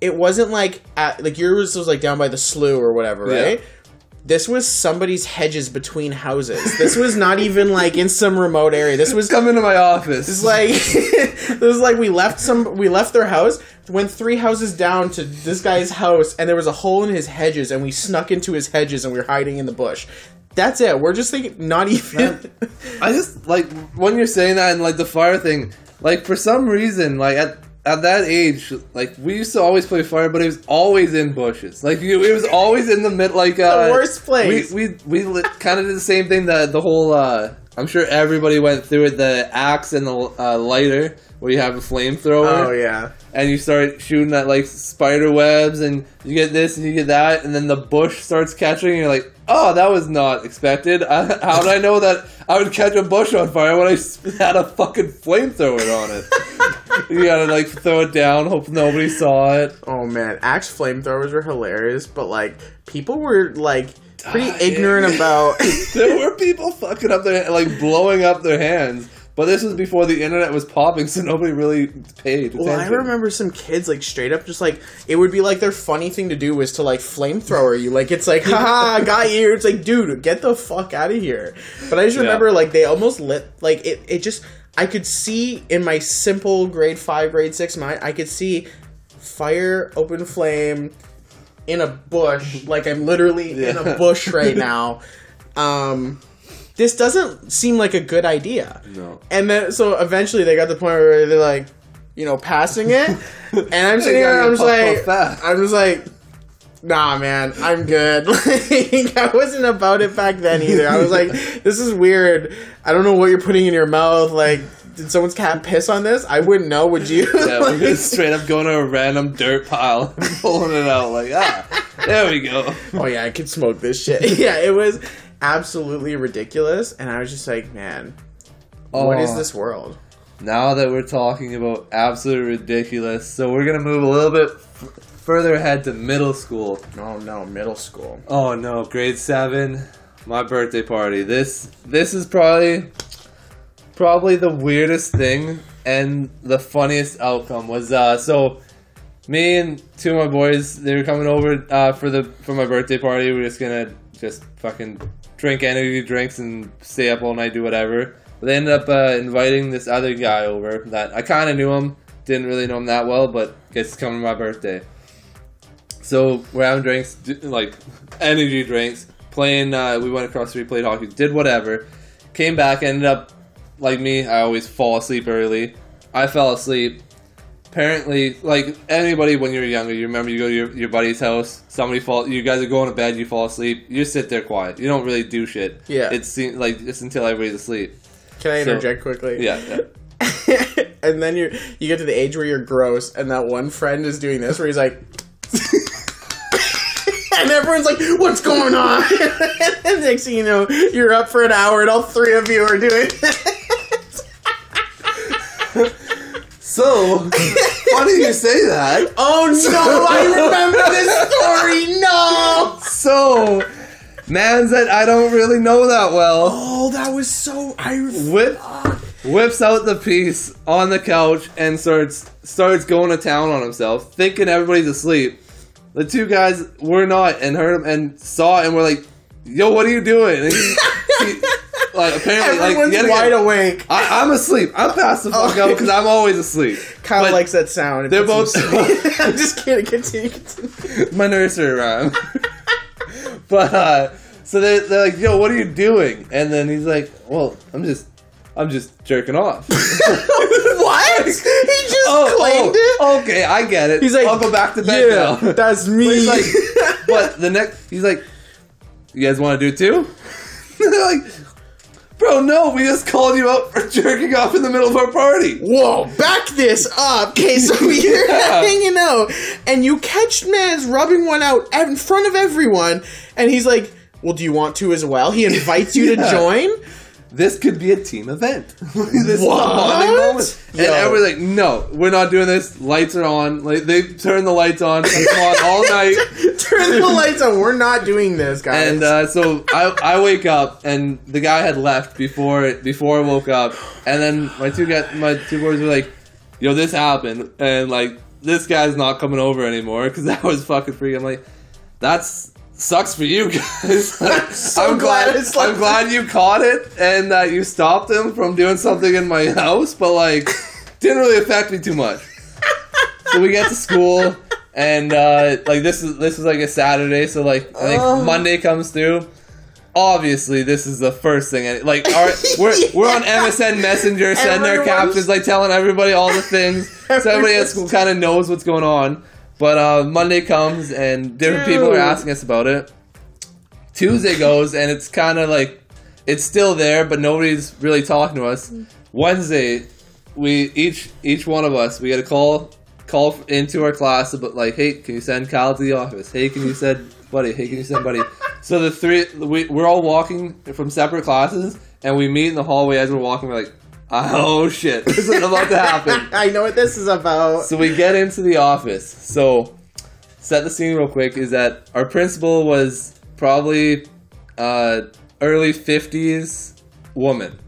it wasn't like at, like yours was like down by the slough or whatever, Yeah. right? This was somebody's hedges between houses. This was not even like in some remote area. This was Come into my office. It's like it was like we left some we left their house, went three houses down to this guy's house, and there was a hole in his hedges, and we snuck into his hedges and we were hiding in the bush. That's it. We're just thinking not even I just like when you're saying that and like the fire thing. Like for some reason, like at at that age, like we used to always play fire, but it was always in bushes. Like you, it was always in the mid, like uh, the worst place. We we we kind of did the same thing that the whole. uh I'm sure everybody went through it. The axe and the uh, lighter, where you have a flamethrower. Oh yeah. and you start shooting at like spider webs and you get this and you get that and then the bush starts catching and you're like oh that was not expected. I, how did i know that i would catch a bush on fire when I had a fucking flamethrower on it? You gotta like throw it down hope nobody saw it. Oh man, axe flamethrowers were hilarious, but like people were like pretty ignorant about there were people fucking up their like blowing up their hands but this was before the internet was popping so nobody really paid attention. Well, I remember some kids like straight up just like it would be like their funny thing to do was to like flamethrower you. Like it's like, haha, got you. It's like, dude, get the fuck out of here. But I just Yeah. remember like they almost lit like it. It just I could see in my simple grade five, grade six mind, I could see fire, open flame in a bush. Like I'm literally in a bush right now. Um, this doesn't seem like a good idea. no And then, so eventually they got to the point where they're like, you know, passing it. And I'm sitting here, gotta I'm just like. I'm just like, nah, man, I'm good. Like, I wasn't about it back then either. I was like, this is weird. I don't know what you're putting in your mouth. Like, did someone's cat piss on this? I wouldn't know, would you? Yeah, we're just straight up going to a random dirt pile and pulling it out like, ah, there we go. oh yeah, I could smoke this shit. yeah, it was absolutely ridiculous. And I was just like, man, what is Oh. this world? Now that we're talking about absolutely ridiculous, so we're gonna move a little bit f- further ahead to middle school. Oh no, middle school. Oh no, grade seven, my birthday party. This this is probably probably the weirdest thing and the funniest outcome was uh so me and two of my boys they were coming over uh for the for my birthday party. We are just gonna just fucking drink energy drinks and stay up all night, do whatever. But they ended up uh, inviting this other guy over that I kind of knew him, didn't really know him that well, but come to my birthday. So we're having drinks, like energy drinks, playing. Uh, we went across the street, played hockey, did whatever. Came back, ended up like me. I always fall asleep early. I fell asleep. Apparently, like anybody when you're younger, you remember you go to your, your buddy's house, somebody fall, you guys are going to bed, you fall asleep, you just sit there quiet. You don't really do shit. Yeah. It's like just until everybody's asleep. Can I So- interject quickly? Yeah. yeah. and then you you get to the age where you're gross, and that one friend is doing this, where he's like, and everyone's like, "What's going on?" and next thing you know, you're up for an hour, and all three of you are doing. So why funny you say that. oh no! I remember this story. No. So, man's that I don't really know that well. Oh, that was so. I whip whips out the piece on the couch and starts starts going to town on himself, thinking everybody's asleep. The two guys were not and heard him and saw it and were like, "Yo, what are you doing?" He- like apparently, like everyone's again, wide awake. I, I'm asleep. I'm past the fuck Oh. out because I'm always asleep. Kyle But likes that sound. They're both- I'm just kidding. Continue. continue. my nursery rhyme. but uh, so they they're like, "Yo, what are you doing?" And then he's like, "Well, I'm just." I'm just jerking off. what? He just oh, claimed it. oh, okay, I get it. He's like, I'll go back to bed yeah, now. that's me. But he's like, but the next, he's like, you guys want to do it too? They're like, bro, no, we just called you out for jerking off in the middle of our party. Whoa, back this up. Okay, so you're Yeah. hanging out, and you catch Mans rubbing one out in front of everyone, and he's like, well, do you want to as well? He invites you to join? This could be a team event. this is a What? And Yo. everyone's like, no, we're not doing this. Lights are on. Like they turn the lights on, on all night. Turn the lights on. We're not doing this, guys. And uh, so I, I wake up and the guy had left before before I woke up, and then my two guys, my two boys were like, "Yo, this happened," and like this guy's not coming over anymore because that was fucking free. I'm like, that's sucks for you guys. I'm so I'm glad glad like- I'm glad you caught it and that you stopped him from doing something in my house, but like didn't really affect me too much. so we get to school and uh, like this is this is like a Saturday, so like I think Oh. Monday comes through. Obviously, this is the first thing. and, Like, our, we're we're on MSN Messenger, sending their captions, like telling everybody all the things, so everybody at school kind of knows what's going on. But uh, Monday comes and different people are asking us about it. Tuesday goes and it's kind of like it's still there, but nobody's really talking to us. Wednesday, we each each one of us we get a call call into our class about like, hey, can you send Kyle to the office? Hey, can you send buddy? Hey, can you send buddy? So the three we we're all walking from separate classes and we meet in the hallway as we're walking. We're like, oh shit, this is about to happen. I know what this is about. So we get into the office. So set the scene real quick. Is that our principal was probably uh, early fifties woman.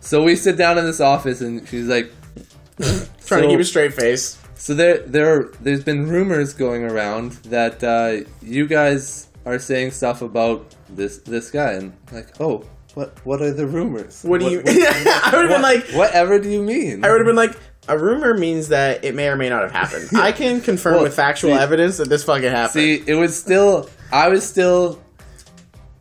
So we sit down in this office and she's like, Trying so- to keep a straight face. so there, there, there's been rumors going around that uh, you guys are saying stuff about this this guy, and like, oh, what, what are the rumors? What do you? what- I would have been like, whatever do you mean? I would have been like, a rumor means that it may or may not have happened. I can confirm Well, with factual see- evidence that this fucking happened. See, it was still. I was still.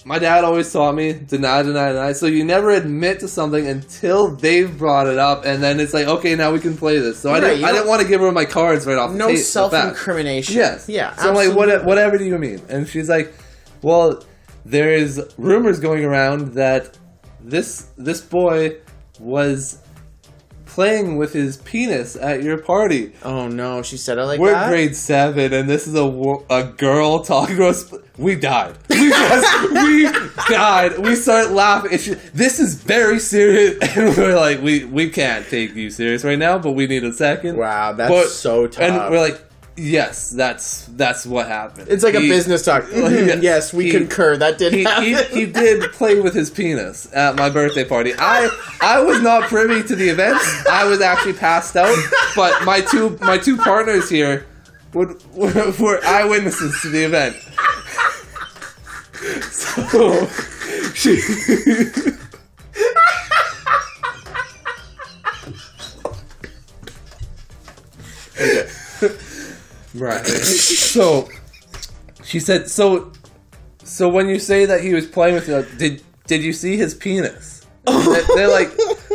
My dad always taught me deny, deny, deny. So you never admit to something until they've brought it up, and then it's like, okay, now we can play this. So I didn't. I didn't want to give her my cards right off. the no tape- self-incrimination. Yes. Yeah. So I'm like, what? Whatever do you mean? And she's like, well, there is rumors going around that this this boy was playing with his penis at your party. Oh no, she said it like We're that. grade seven, and this is a wo- a girl talking to us. We died. We just we died. We start laughing. Just- this is very serious, and we're like, we we can't take you serious right now, but we need a second. Wow, that's But- so tough. And we're like, yes, that's that's what happened. it's like a business talk. Yes. yes, we He- concur. That did He, happen. he, he did play with his penis at my birthday party. I I was not privy to the events. I was actually passed out. But my two my two partners here would were, were eyewitnesses to the event. So she right. So she said so so when you say that he was playing with you, did did you see his penis? They- They're like,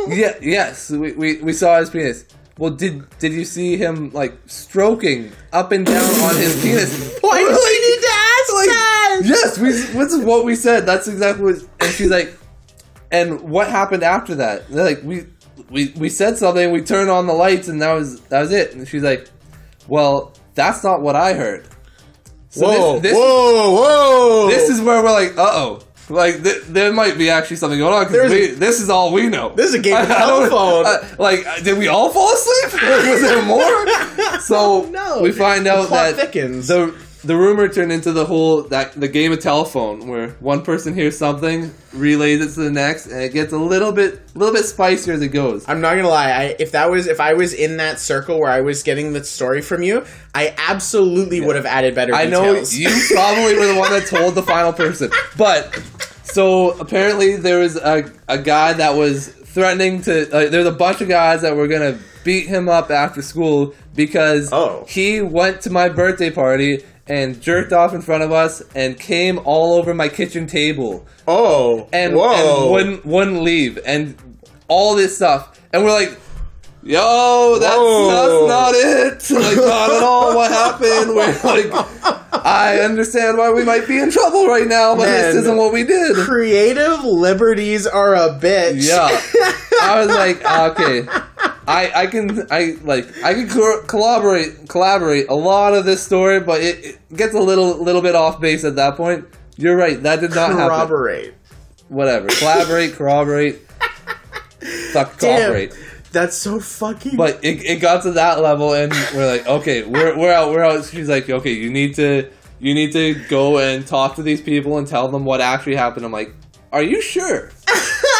yeah, yes, we, we, we saw his penis. Well, did did you see him like stroking up and down on his penis? Why do we need to ask like, that? Yes, we. This is what we said. That's exactly what. And she's like, and what happened after that? They're like, we we we said something. We turned on the lights, and that was that was it. And she's like, well, that's not what I heard. So whoa, this, this, whoa, whoa! this is where we're like, uh oh. Like th- there might be actually something going on because this is all we know. This is a game of I- I telephone. uh, like, uh, did we all fall asleep? Was there more? So no. we find out that thickens. the the rumor turned into the whole that the game of telephone where one person hears something, relays it to the next, and it gets a little bit a little bit spicier as it goes. I'm not gonna lie. I, if that was if I was in that circle where I was getting the story from you, I absolutely would have added better. I know you probably were the one that told the final person, but so apparently there was a a guy that was threatening to. Uh, there's a bunch of guys that were gonna beat him up after school because Oh. he went to my birthday party and jerked off in front of us and came all over my kitchen table. Oh, and, whoa. and wouldn't wouldn't leave. And all this stuff. And we're like yo that's, Whoa. that's not it. Like not at all. What happened? We're like i understand why we might be in trouble right now but this isn't what we did. Creative liberties are a bitch. yeah. I was like okay I, I can I like I can co- collaborate collaborate a lot of this story, but it, it gets a little little bit off base at that point. You're right, that did not happen. Corroborate. Whatever, collaborate, corroborate, fuck, cooperate. That's so fucking. But it, it got to that level, and we're like, okay, we're we're out, we're out. She's like, okay, you need to you need to go and talk to these people and tell them what actually happened. I'm like, are you sure?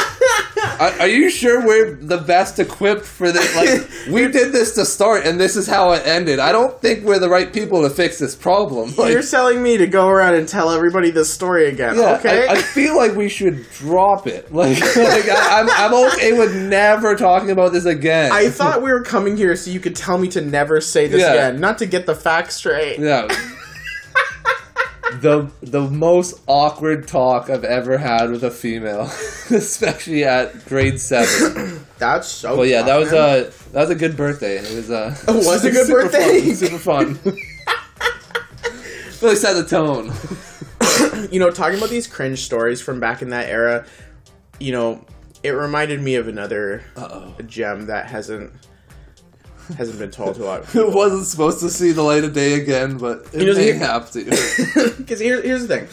are, are you sure we're the best equipped for this? Like, we did this to start, and this is how it ended. I don't think we're the right people to fix this problem. Like, You're telling me to go around and tell everybody this story again. yeah, okay. I, I feel like we should drop it. Like, like I, I'm, I'm okay with never talking about this again. I thought we were coming here so you could tell me to never say this Yeah. again, not to get the facts straight. Yeah. the the most awkward talk I've ever had with a female, especially at grade seven. That's so. Well, yeah, that was a that was a good birthday. It was uh, Oh, was a good super birthday? Fun, super fun. really set the tone. you know, talking about these cringe stories from back in that era, you know, it reminded me of another Uh-oh. gem that hasn't hasn't been told to a lot of It people. wasn't supposed to see the light of day again, but it You know, may the- have to. Because here, here's the thing.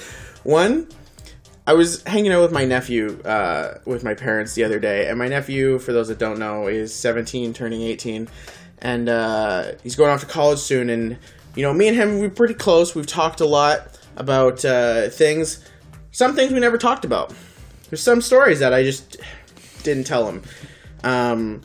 One, I was hanging out with my nephew, uh, with my parents the other day, and my nephew, for those that don't know, is 17, turning 18, and uh, he's going off to college soon. And you know, me and him, we're pretty close. We've talked a lot about uh, things. Some things we never talked about. There's some stories that I just didn't tell him. Um,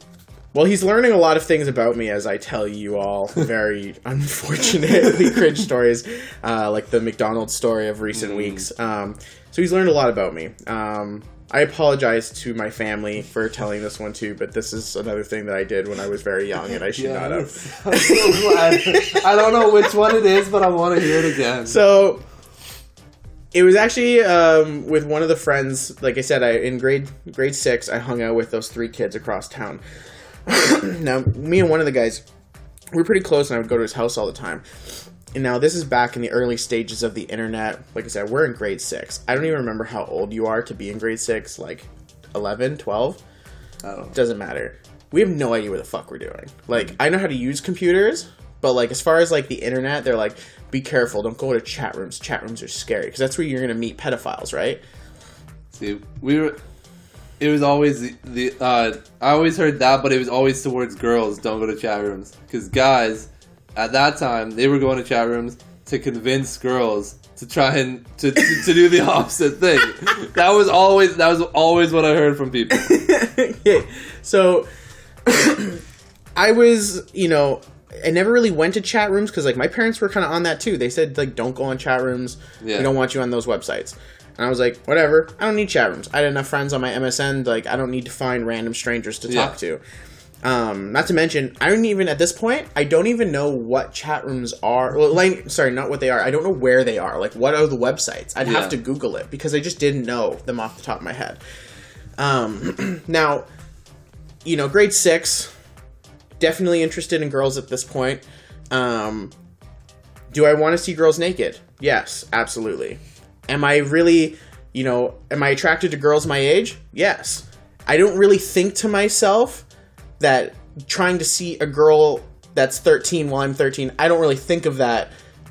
well, he's learning a lot of things about me as I tell you all very unfortunately cringe stories, uh, like the McDonald's story of recent weeks. Um, so he's learned a lot about me. Um, I apologize to my family for telling this one too, but this is another thing that I did when I was very young and I should not have. I'm so glad. I don't know which one it is, but I want to hear it again. So it was actually um, with one of the friends. Like I said, I in grade grade six, I hung out with those three kids across town. now, me and one of the guys, we are pretty close, and I would go to his house all the time. And now this is back in the early stages of the internet. Like I said, we're in grade six. I don't even remember how old you are to be in grade six, like 11, 12 I doesn't matter. We have no idea what the fuck we're doing. Like, I know how to use computers, but like as far as like the internet, they're like, be careful, don't go to chat rooms. Chat rooms are scary because that's where you're gonna meet pedophiles, right? See, we were. It was always the, the uh, I always heard that, but it was always towards girls. Don't go to chat rooms because guys, at that time, they were going to chat rooms to convince girls to try and to, to, to do the opposite thing. That was always that was always what I heard from people. okay, so I was, you know, I never really went to chat rooms because like my parents were kind of on that too. They said like, don't go on chat rooms. Yeah. We don't want you on those websites. And I was like, whatever. I don't need chat rooms. I had enough friends on my MSN. Like, I don't need to find random strangers to Yeah. talk to. Um, not to mention, I don't even at this point. I don't even know what chat rooms are. Well, like, sorry, not what they are. I don't know where they are. Like, what are the websites? I'd Yeah. have to Google it because I just didn't know them off the top of my head. Um, now, you know, grade six, definitely interested in girls at this point. Um, do I want to see girls naked? Yes, absolutely. Am I really, you know, am I attracted to girls my age? Yes. I don't really think to myself that trying to see a girl that's 13 while I'm 13, I don't really think of that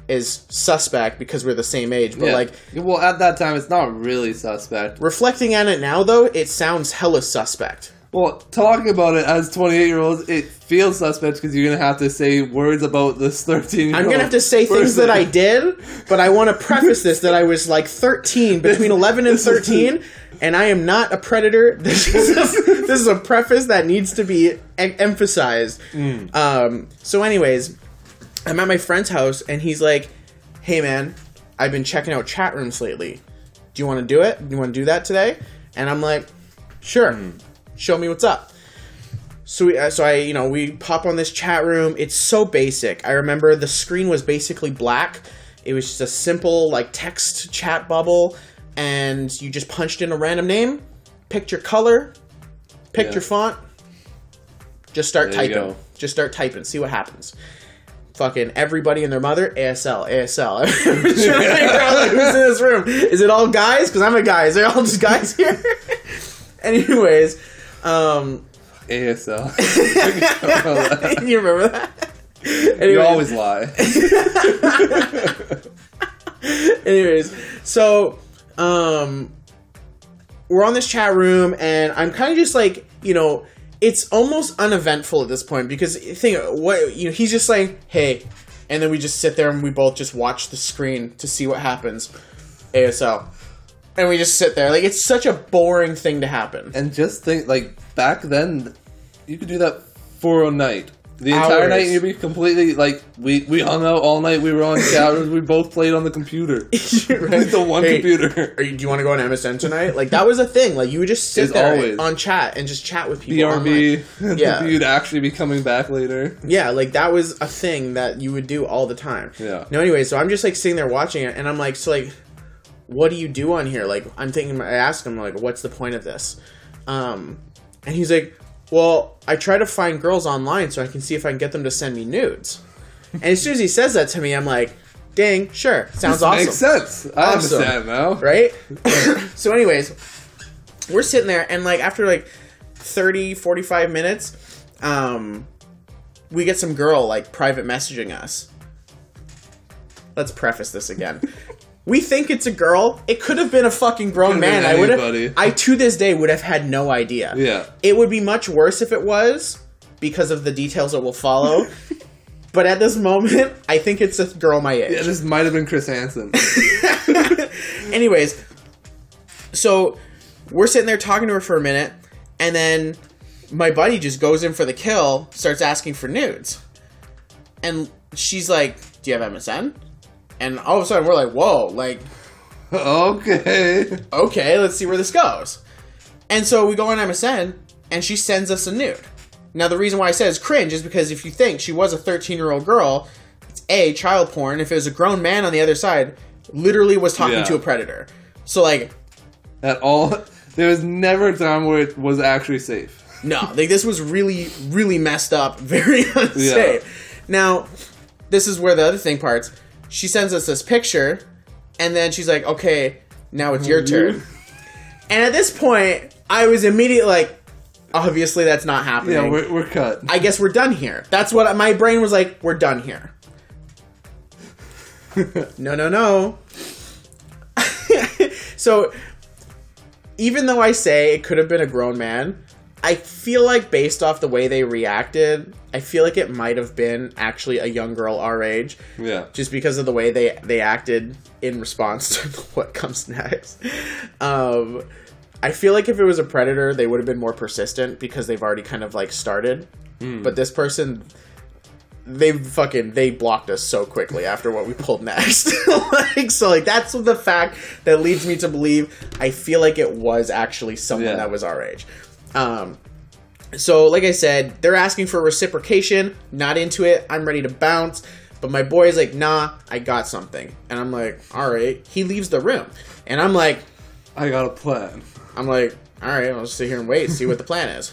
as suspect because we're the same age. But Yeah. like well, at that time, it's not really suspect. reflecting on it now though, it sounds hella suspect. Well, talking about it as 28 year olds, it feels suspect because you're gonna have to say words about this 13 year old. I'm gonna have to say things that I did, but I want to preface this that I was like 13, between 11 and 13, and I am not a predator. This is this is a preface that needs to be e- emphasized. Um, so, anyways, I'm at my friend's house, and he's like, "Hey, man, I've been checking out chat rooms lately. Do you want to do it? Do you want to do that today?" And I'm like, "Sure. Show me what's up." So we, uh, so I, you know, we pop on this chat room. It's so basic. I remember the screen was basically black. It was just a simple like text chat bubble, and you just punched in a random name, picked your color, picked Yeah. your font, just start There typing. Just start typing. See what happens. Fucking everybody and their mother, ASL, ASL. Everyone's trying to figure out like, who's in this room. Is it all guys? Because I'm a guy. Is there all just guys here? Anyways, um, ASL. you remember that? you always lie. Anyways, so um we're on this chat room and I'm kind of just like, you know, it's almost uneventful at this point because think what you know, he's just like, "Hey." And then we just sit there and we both just watch the screen to see what happens. ASL. And we just sit there. Like it's such a boring thing to happen. And just think, like back then, you could do that for a night. The entire Hours. night, you'd be completely like we we hung out all night. We were on rooms. We both played on the computer, Right? the one Hey, computer. Are you, do you want to go on MSN tonight? Like that was a thing. Like you would just sit there always. on chat and just chat with people. online. BRB. Yeah. you'd actually be coming back later. Yeah, like that was a thing that you would do all the time. Yeah. No, anyway, so I'm just like sitting there watching it, and I'm like, so like, what do you do on here? Like, I'm thinking, I ask him like, what's the point of this? Um, and he's like, well, I try to find girls online so I can see if I can get them to send me nudes. And as soon as he says that to me, I'm like, dang, sure, sounds awesome Makes sense. I Awesome. understand now. right? so, anyways, we're sitting there, and like after like 30, 45 minutes, um, we get some girl like private messaging us. Let's preface this again. We think it's a girl. It could have been a fucking grown man. I would have. I to this day would have had no idea. Yeah. It would be much worse if it was because of the details that will follow. but at this moment, I think it's a girl my age. Yeah, this might have been Chris Hansen. Anyways, so we're sitting there talking to her for a minute, and then my buddy just goes in for the kill, starts asking for nudes. And she's like, Do you have MSN? And all of a sudden we're like, Whoa, like, okay. okay, let's see where this goes. And so we go on MSN, and she sends us a nude. Now, the reason why I said it's cringe is because if you think she was a 13 year old girl, it's A, child porn. If it was a grown man on the other side, literally was talking Yeah. to a predator. So, like, At all, there was never a time where it was actually safe. No, like this was really, really messed up, very unsafe. Now, this is where the other thing parts. She sends us this picture, and then she's like, "Okay, now it's your turn." And at this point, I was immediately like, "Obviously, that's not happening. Yeah, we're, we're cut. I guess we're done here." That's what my brain was like. We're done here. no, no, no. so, even though I say it could have been a grown man, I feel like based off the way they reacted, I feel like it might have been actually a young girl our age, yeah. just because of the way they they acted in response to what comes next. Um, I feel like if it was a predator, they would have been more persistent because they've already kind of like started. But this person, they fucking they blocked us so quickly after what we pulled next. like so, like that's the fact that leads me to believe I feel like it was actually someone Yeah. that was our age. Um, so, like I said, they're asking for reciprocation. Not into it. I'm ready to bounce. But my boy's like, nah, I got something. And I'm like, all right. He leaves the room. And I'm like, I got a plan. I'm like, all right, I'll just sit here and wait see what the plan is.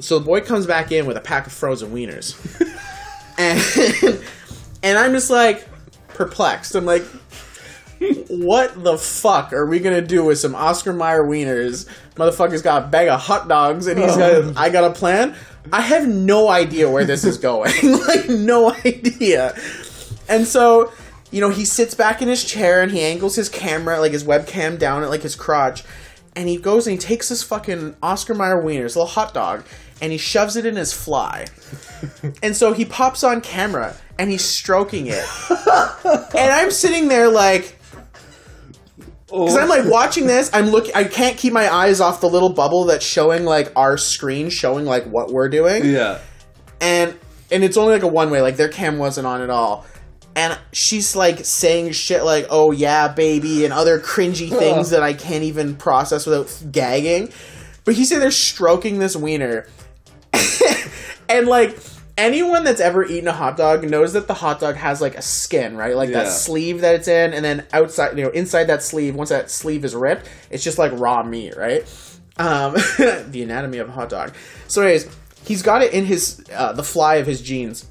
So the boy comes back in with a pack of frozen wieners. and, and I'm just like perplexed. I'm like, what the fuck are we gonna do with some Oscar Mayer wieners? Motherfucker's got a bag of hot dogs and he's got oh. I got a plan. I have no idea where this is going. like no idea. And so, you know, he sits back in his chair and he angles his camera, like his webcam down at like his crotch, and he goes and he takes this fucking Oscar Mayer wieners, little hot dog, and he shoves it in his fly. and so he pops on camera and he's stroking it. and I'm sitting there like because I'm like oh. watching this, I'm look. I can't keep my eyes off the little bubble that's showing like our screen, showing like what we're doing. Yeah. and and it's only like a one way like their cam wasn't on at all. And she's like saying shit like oh yeah baby and other cringy things that i can't even process without gagging. But he's sitting there stroking this wiener. And like anyone that's ever eaten a hot dog knows that the hot dog has like a skin, right? Like that sleeve that it's in, and then outside, you know, inside that sleeve, once that sleeve is ripped, it's just like raw meat, right? Um, the anatomy of a hot dog. So, anyways, he's got it in his uh, the fly of his jeans,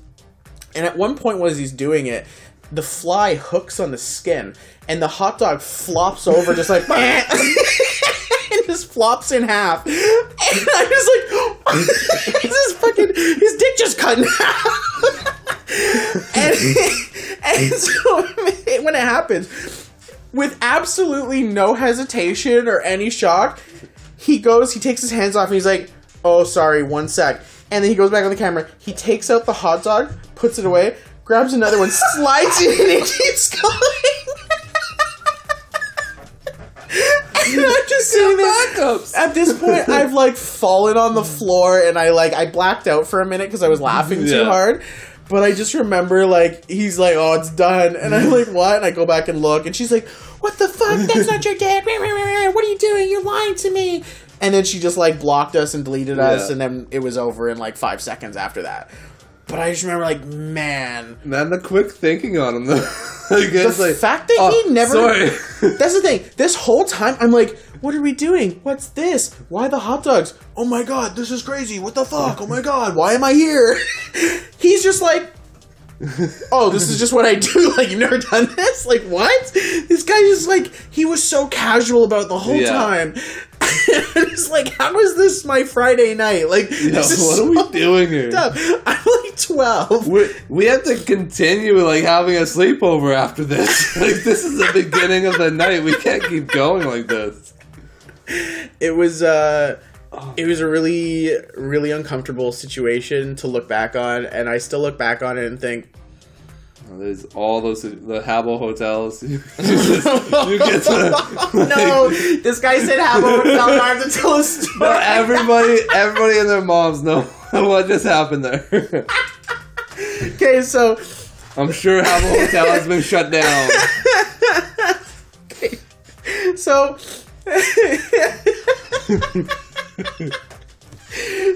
and at one point, as he's doing it, the fly hooks on the skin, and the hot dog flops over, just like. Just flops in half, and I was like, "This is fucking his dick just cut in half." and, and so when it happens, with absolutely no hesitation or any shock, he goes, he takes his hands off, and he's like, "Oh, sorry, one sec." And then he goes back on the camera. He takes out the hot dog, puts it away, grabs another one, slides it in, and keeps going. and I'm just sitting there. Backups. At this point, I've like fallen on the floor, and I like I blacked out for a minute because I was laughing too Yeah. hard. But I just remember like he's like, "Oh, it's done," and I'm like, "What?" And I go back and look, and she's like, "What the fuck? That's not your dad! What are you doing? You're lying to me!" And then she just like blocked us and deleted us, Yeah. and then it was over in like five seconds after that. But I just remember like, man, Man, the quick thinking on him though. like, the like, fact that "Oh, he never. Sorry. That's the thing. This whole time, I'm like, what are we doing? What's this? Why the hot dogs? Oh my god, this is crazy. What the fuck? Oh my god, why am I here? He's just like, oh, this is just what I do. Like, you've never done this? Like, what? This guy is like, he was so casual about it the whole Yeah. time. it's like, how is this my Friday night? Like, Yeah, this is what so are we doing here? I'm like 12. We, we have to continue like having a sleepover after this. like this is the beginning of the night. We can't keep going like this. it was uh it was a really really uncomfortable situation to look back on and i still look back on it and think There's all those the Habbo hotels. you, get to like, no this guy said have a hotel and i have to tell a story everybody everybody and their moms know what just happened there. okay so I'm sure Habbo Hotel has been shut down. Okay. So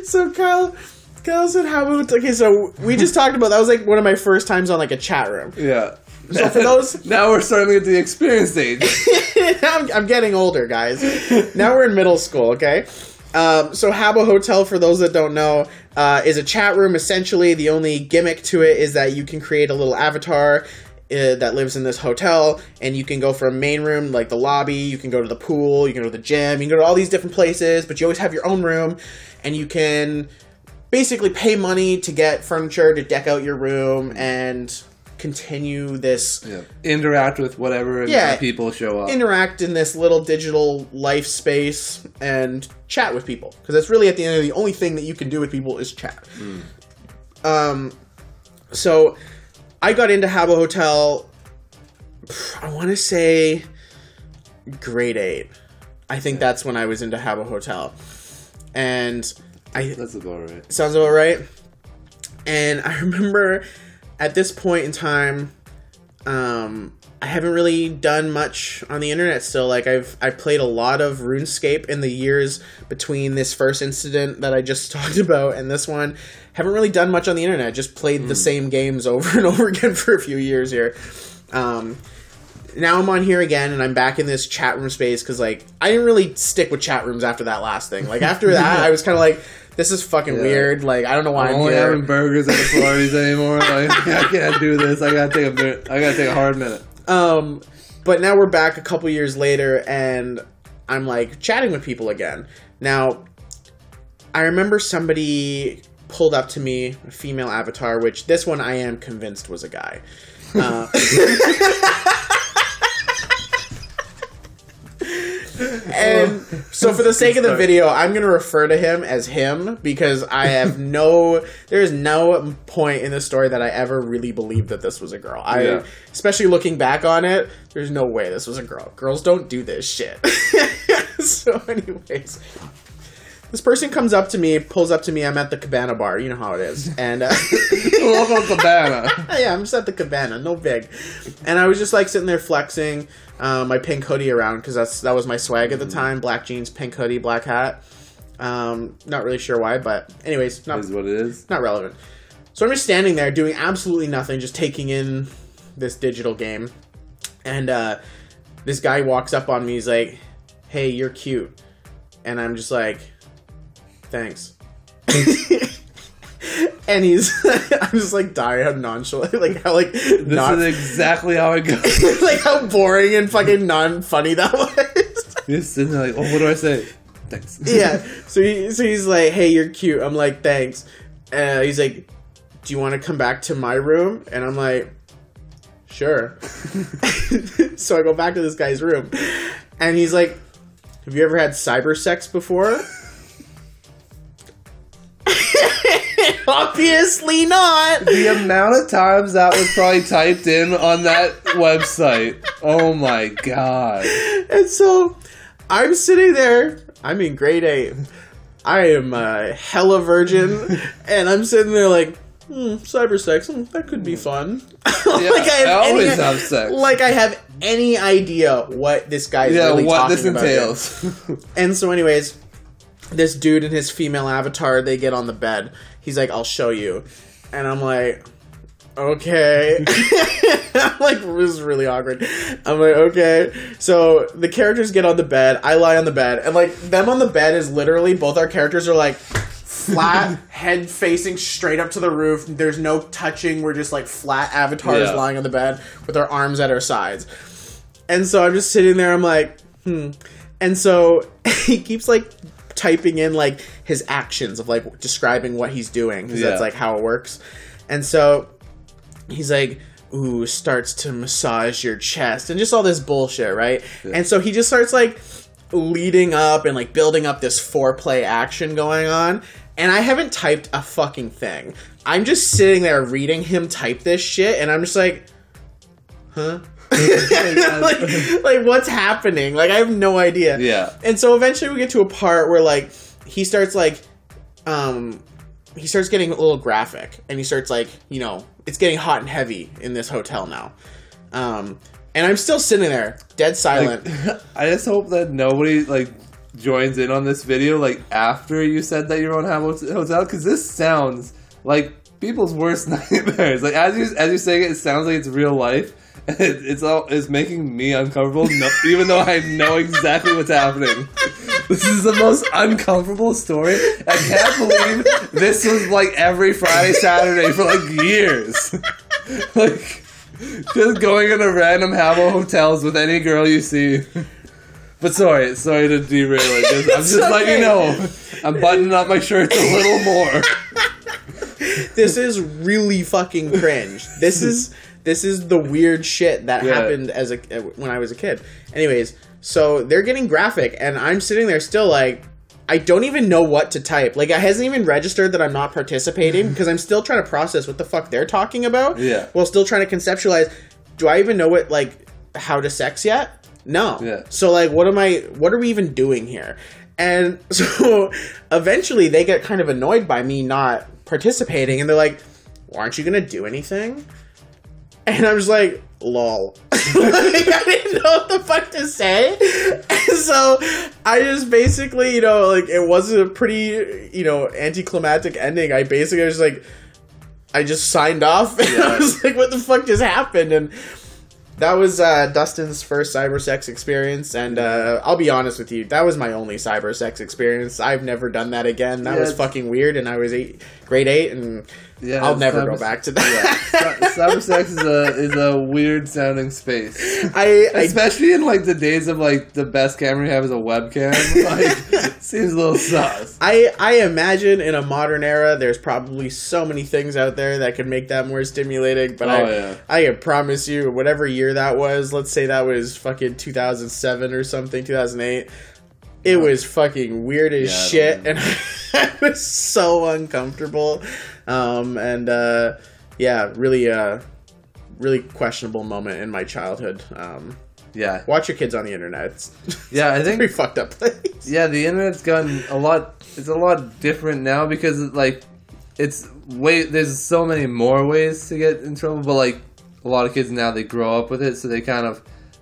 so kyle have a okay so we just talked about that was like one of my first times on like a chat room Yeah. So for those- now we're starting at the experience stage. I'm, I'm getting older, guys. Now we're in middle school, okay? Um, so Habbo Hotel, for those that don't know, uh, is a chat room. Essentially, the only gimmick to it is that you can create a little avatar uh, that lives in this hotel, and you can go from main room, like the lobby. You can go to the pool. You can go to the gym. You can go to all these different places, but you always have your own room, and you can basically pay money to get furniture to deck out your room and continue this Yeah. Interact with whatever Yeah. people show up. interact in this little digital life space and chat with people because that's really at the end of the only thing that you can do with people is chat. Um, so I got into Habbo Hotel. I want to say grade eight. I think that's when I was into Habbo Hotel, and I That's about right. Sounds about right. And I remember at this point in time, um, I haven't really done much on the internet still. Like I've I played a lot of RuneScape in the years between this first incident that I just talked about and this one. Haven't really done much on the internet. Just played the same games over and over again for a few years here. Um, now I'm on here again, and I'm back in this chat room space because like I didn't really stick with chat rooms after that last thing. Like after that, I was kind of like, this is fucking Yeah. weird. Like I don't know why I'm I'm, only here. having burgers at the Florries anymore. Like I can't do this. I gotta take a minute. I gotta take a hard minute. Um, but now we're back a couple years later, and I'm like chatting with people again. Now, I remember somebody pulled up to me, a female avatar, which this one I am convinced was a guy. Uh, and so, for the sake of the video, I'm going to refer to him as him because I have no, there is no point in the story that I ever really believed that this was a girl. I, Yeah. especially looking back on it, there's no way this was a girl. Girls don't do this shit. so, anyways, this person comes up to me, pulls up to me. I'm at the Cabana bar. You know how it is, and. Uh, Welcome Cabana. yeah, I'm just at the cabana, no big. And I was just like sitting there flexing uh, my pink hoodie around because that's that was my swag at the time: black jeans, pink hoodie, black hat. Um, not really sure why, but anyways, not Is what it is. not relevant. So I'm just standing there doing absolutely nothing, just taking in this digital game. And uh, this guy walks up on me. He's like, "Hey, you're cute," and I'm just like, "Thanks." and he's, I'm just like dying how nonchalant, like how like This not is exactly how it goes. like how boring and fucking non funny that was. You're sitting there like, oh, what do I say? Thanks. yeah. So he, so he's like, "Hey, you're cute." I'm like, "Thanks." Uh, he's like, "Do you want to come back to my room?" And I'm like, "Sure." so I go back to this guy's room, and he's like, "Have you ever had cyber sex before?" Obviously not. The amount of times that was probably typed in on that website. Oh my god. And so I'm sitting there. I'm in grade eight. I am a hella virgin, and I'm sitting there like, hmm, cyber sex. hmm, that could be fun. Yeah, I always have sex. Like I have any idea what this guy is Yeah, really what talking this about entails. And so, anyways, this dude and his female avatar, they get on the bed. He's like, "I'll show you," and I'm like, "Okay." I'm like, this is really awkward. I'm like, "Okay." So the characters get on the bed. I lie on the bed, and like them on the bed is literally both our characters are like flat, head facing straight up to the roof. There's no touching. We're just like flat avatars Yeah. lying on the bed with our arms at our sides. And so I'm just sitting there, I'm like, hmm. And so he keeps like typing in like his actions of like describing what he's doing because that's like how it works. And so he's like, ooh, starts to massage your chest and just all this bullshit, right? And so he just starts like leading up and like building up this foreplay action going on. And I haven't typed a fucking thing. I'm just sitting there reading him type this shit, and I'm just like, huh? Like, like what's happening? Like I have no idea. Yeah. And so eventually we get to a part where like he starts like um he starts getting a little graphic and he starts like, you know, it's getting hot and heavy in this hotel now. Um and I'm still sitting there, dead silent. I just hope that nobody like joins in on this video like after you said that you're on Hamilton Hotel because this sounds like people's worst nightmares. Like as you as you saying it, it sounds like it's real life. It's all it's making me uncomfortable, no, even though I know exactly what's happening. This is the most uncomfortable story. I can't believe this was like every Friday, Saturday for like years. like just going into random Habbo hotels with any girl you see. But sorry, sorry to derail it. Just- I'm just letting you know. I'm buttoning up my shirts a little more. this is really fucking cringe. This is this is the weird shit that Yeah. happened as a uh, when I was a kid. Anyways, so they're getting graphic, and I'm sitting there still like. I don't even know what to type. Like, it hasn't even registered that I'm not participating because I'm still trying to process what the fuck they're talking about. Yeah. While still trying to conceptualize. Do I even know what like how to sex yet? No. Yeah. So like, what am I? What are we even doing here? And so eventually they get kind of annoyed by me not participating, and they're like, well, "Aren't you gonna do anything?" And I'm just like, "Lol." like, I didn't know what the fuck to say, and so I just basically, you know, like it wasn't a pretty, you know, anticlimactic ending. I basically was like, I just signed off, and I was like, "What the fuck just happened?" and that was uh, Dustin's first cyber sex experience, and uh, I'll be honest with you, that was my only cyber sex experience. I've never done that again. That Yeah, was fucking weird, and I was eight, grade eight, and Yeah, I'll never cyber- go back to that. Cy- Cyber sex is a is a weird sounding space, I, I especially in like the days of like the best camera you have is a webcam. Like, seems a little sus. I I imagine in a modern era, there's probably so many things out there that could make that more stimulating. But Oh, I yeah. I can promise you, whatever year that was, let's say that was fucking 2007 or something, 2008. It was fucking weird as Yeah, shit, and I was so uncomfortable. Um, and uh, yeah, really, uh, really questionable moment in my childhood. Um, Yeah, watch your kids on the internet. It's yeah. I think pretty fucked up place. Yeah, the internet's gotten a lot. It's a lot different now because like it's way. There's so many more ways to get in trouble, but like a lot of kids now they grow up with it, so they kind of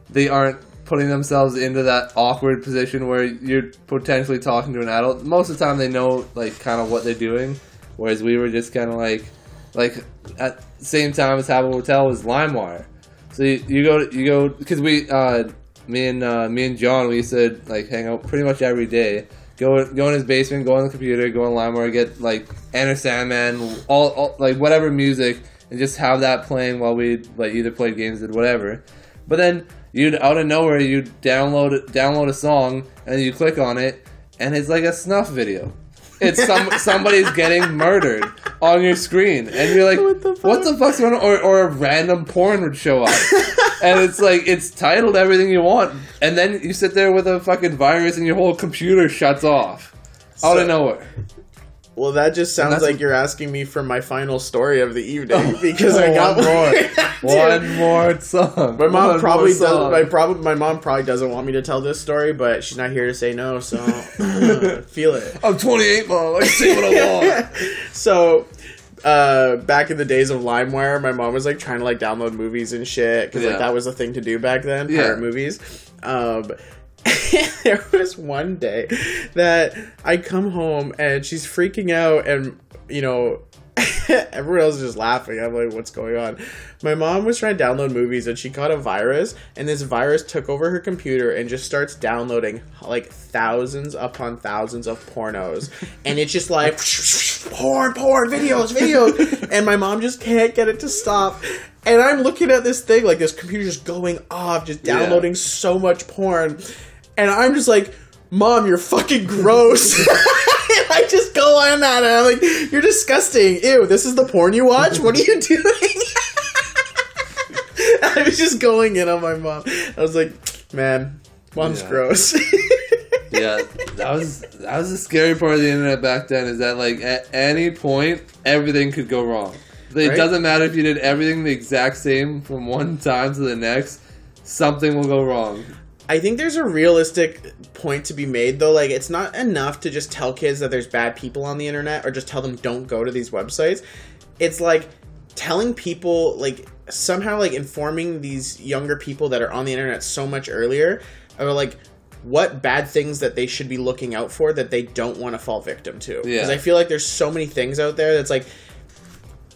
they aren't putting themselves into that awkward position where you're potentially talking to an adult. Most of the time, they know like kind of what they're doing, whereas we were just kind of like like at the same time as Habbo Hotel was LimeWire. So you, you go you go because we uh, me and uh, me and John we used to like hang out pretty much every day. Go go in his basement, go on the computer, go on LimeWire, get like Enter Sandman, all, all like whatever music, and just have that playing while we like either played games or whatever. But then you'd out of nowhere you download download a song and you click on it and it's like a snuff video. It's some somebody's getting murdered on your screen, and you're like, What the "What the fuck's going on?" Or, or a random porn would show up, and it's like it's titled everything you want, and then you sit there with a fucking virus, and your whole computer shuts off. Out So- of nowhere. Well, that just sounds like you're asking me for my final story of the evening because I Oh, got one more, one more song. My mom One probably does. My prob- My mom probably doesn't want me to tell this story, but she's not here to say no, so feel it. I'm 28, mom. I can say what I want. so uh back in the days of LimeWire, my mom was like trying to like download movies and shit because Yeah. like that was a thing to do back then, Yeah. pirate movies. Um there was one day that I come home and she's freaking out and you know everyone else is just laughing. I'm like, what's going on? My mom was trying to download movies and she caught a virus, and this virus took over her computer and just starts downloading like thousands upon thousands of pornos. And it's just like porn, porn, videos, videos. and my mom just can't get it to stop. And I'm looking at this thing, like this computer just going off, just Yeah. downloading so much porn. And I'm just like, Mom, you're fucking gross. and I just go on that and I'm like, You're disgusting. Ew, this is the porn you watch? What are you doing? I was just going in on my mom. I was like, Man, mom's Yeah. gross. yeah, that was that was the scary part of the internet back then. Is that like at any point everything could go wrong. It Right. doesn't matter if you did everything the exact same from one time to the next. Something will go wrong. I think there's a realistic point to be made though. Like it's not enough to just tell kids that there's bad people on the internet or just tell them don't go to these websites. It's like telling people like somehow like informing these younger people that are on the internet so much earlier or like what bad things that they should be looking out for that they don't want to fall victim to. Because Yeah. I feel like there's so many things out there that's like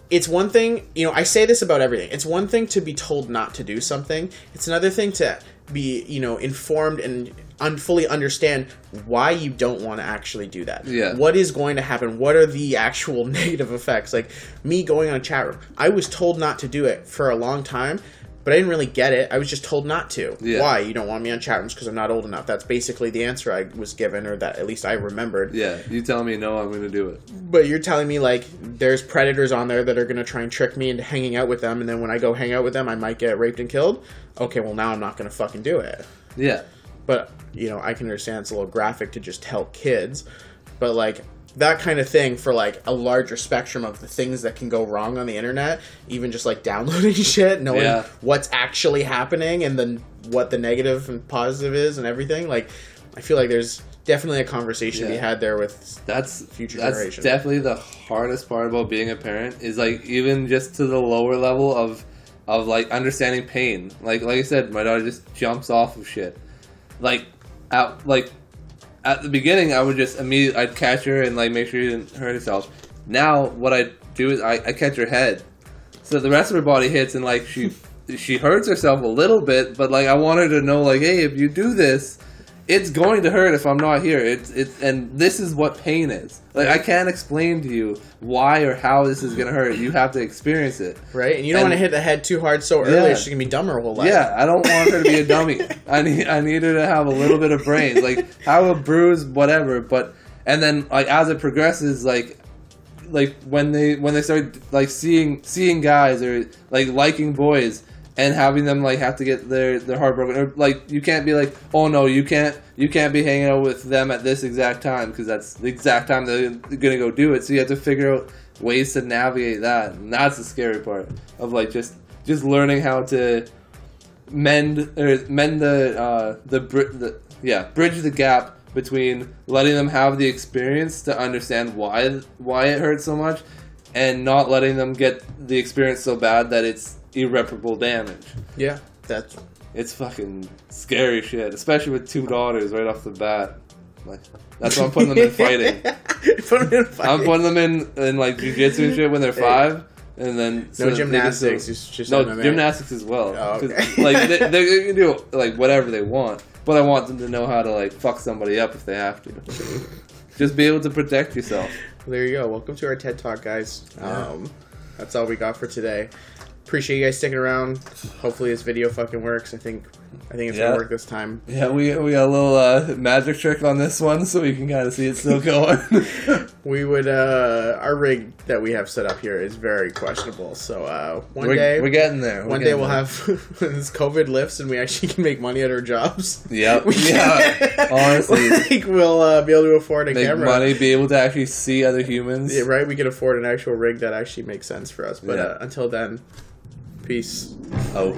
it's one thing, you know, I say this about everything. It's one thing to be told not to do something. It's another thing to be, you know, informed and un- fully understand why you don't want to actually do that. Yeah. What is going to happen? What are the actual negative effects? Like me going on a chat room, I was told not to do it for a long time, but I didn't really get it. I was just told not to. Yeah. Why? You don't want me on chat rooms because I'm not old enough. That's basically the answer I was given, or that at least I remembered. Yeah, you tell me no, I'm going to do it. But you're telling me like there's predators on there that are gonna try and trick me into hanging out with them, and then when I go hang out with them, I might get raped and killed. Okay, well now I'm not gonna fucking do it. Yeah, But you know, I can understand it's a little graphic to just tell kids, but like that kind of thing for like a larger spectrum of the things that can go wrong on the internet, even just like downloading shit, knowing Yeah. what's actually happening and then what the negative and positive is and everything. Like, I feel like there's definitely a conversation to be had there with that's Future that's generation. definitely the hardest part about being a parent is like even just to the lower level of of like understanding pain. Like like I said, my daughter just jumps off of shit. Like out like at the beginning, I would just immediately I'd catch her and like make sure she didn't hurt herself. Now what I do is I, I catch her head, so the rest of her body hits and like she she hurts herself a little bit, but like I want her to know like hey if you do this it's going to hurt if I'm not here. It's it's and this is what pain is. Like I can't explain to you why or how this is gonna hurt. You have to experience it. right? And you don't want to hit the head too hard so early; Yeah. she's gonna be dumb her whole life. Yeah, I don't want her to be a dummy. I need I need her to have a little bit of brains, like have a bruise, whatever. But and then like as it progresses, like like when they when they start like seeing seeing guys or like liking boys and having them like have to get their their heart broken or like you can't be like oh no you can't you can't be hanging out with them at this exact time because that's the exact time they're gonna go do it. So you have to figure out ways to navigate that. And that's the scary part of like just just learning how to mend or mend the uh the, bri- the yeah bridge the gap between letting them have the experience to understand why why it hurts so much and not letting them get the experience so bad that it's irreparable damage yeah, that's it's fucking scary shit especially with two daughters right off the bat like that's why i'm putting them in fighting Put 'em in fighting. i'm putting them in in like jiu-jitsu and shit when they're five and then No can gymnastics, it's just no gymnastics as well. Oh, okay. like they, they can do like whatever they want, but I want them to know how to like fuck somebody up if they have to. Just be able to protect yourself. There you go. Welcome to our TED Talk, guys. Um, that's all we got for today. Appreciate you guys sticking around. Hopefully this video fucking works. I think I think it's Yeah. gonna work this time. Yeah, we we got a little uh, magic trick on this one, so we can kind of see it still going. We would uh our rig that we have set up here is very questionable. So uh one we're, day we're getting there. We're one day we'll there. have this COVID lifts and we actually can make money at our jobs. Yep. We Yeah. Honestly, like we'll uh, be able to afford a camera. make camera. money, be able to actually see other humans. Yeah, right. We can afford an actual rig that actually makes sense for us. But Yeah. uh, until then, peace. Oh.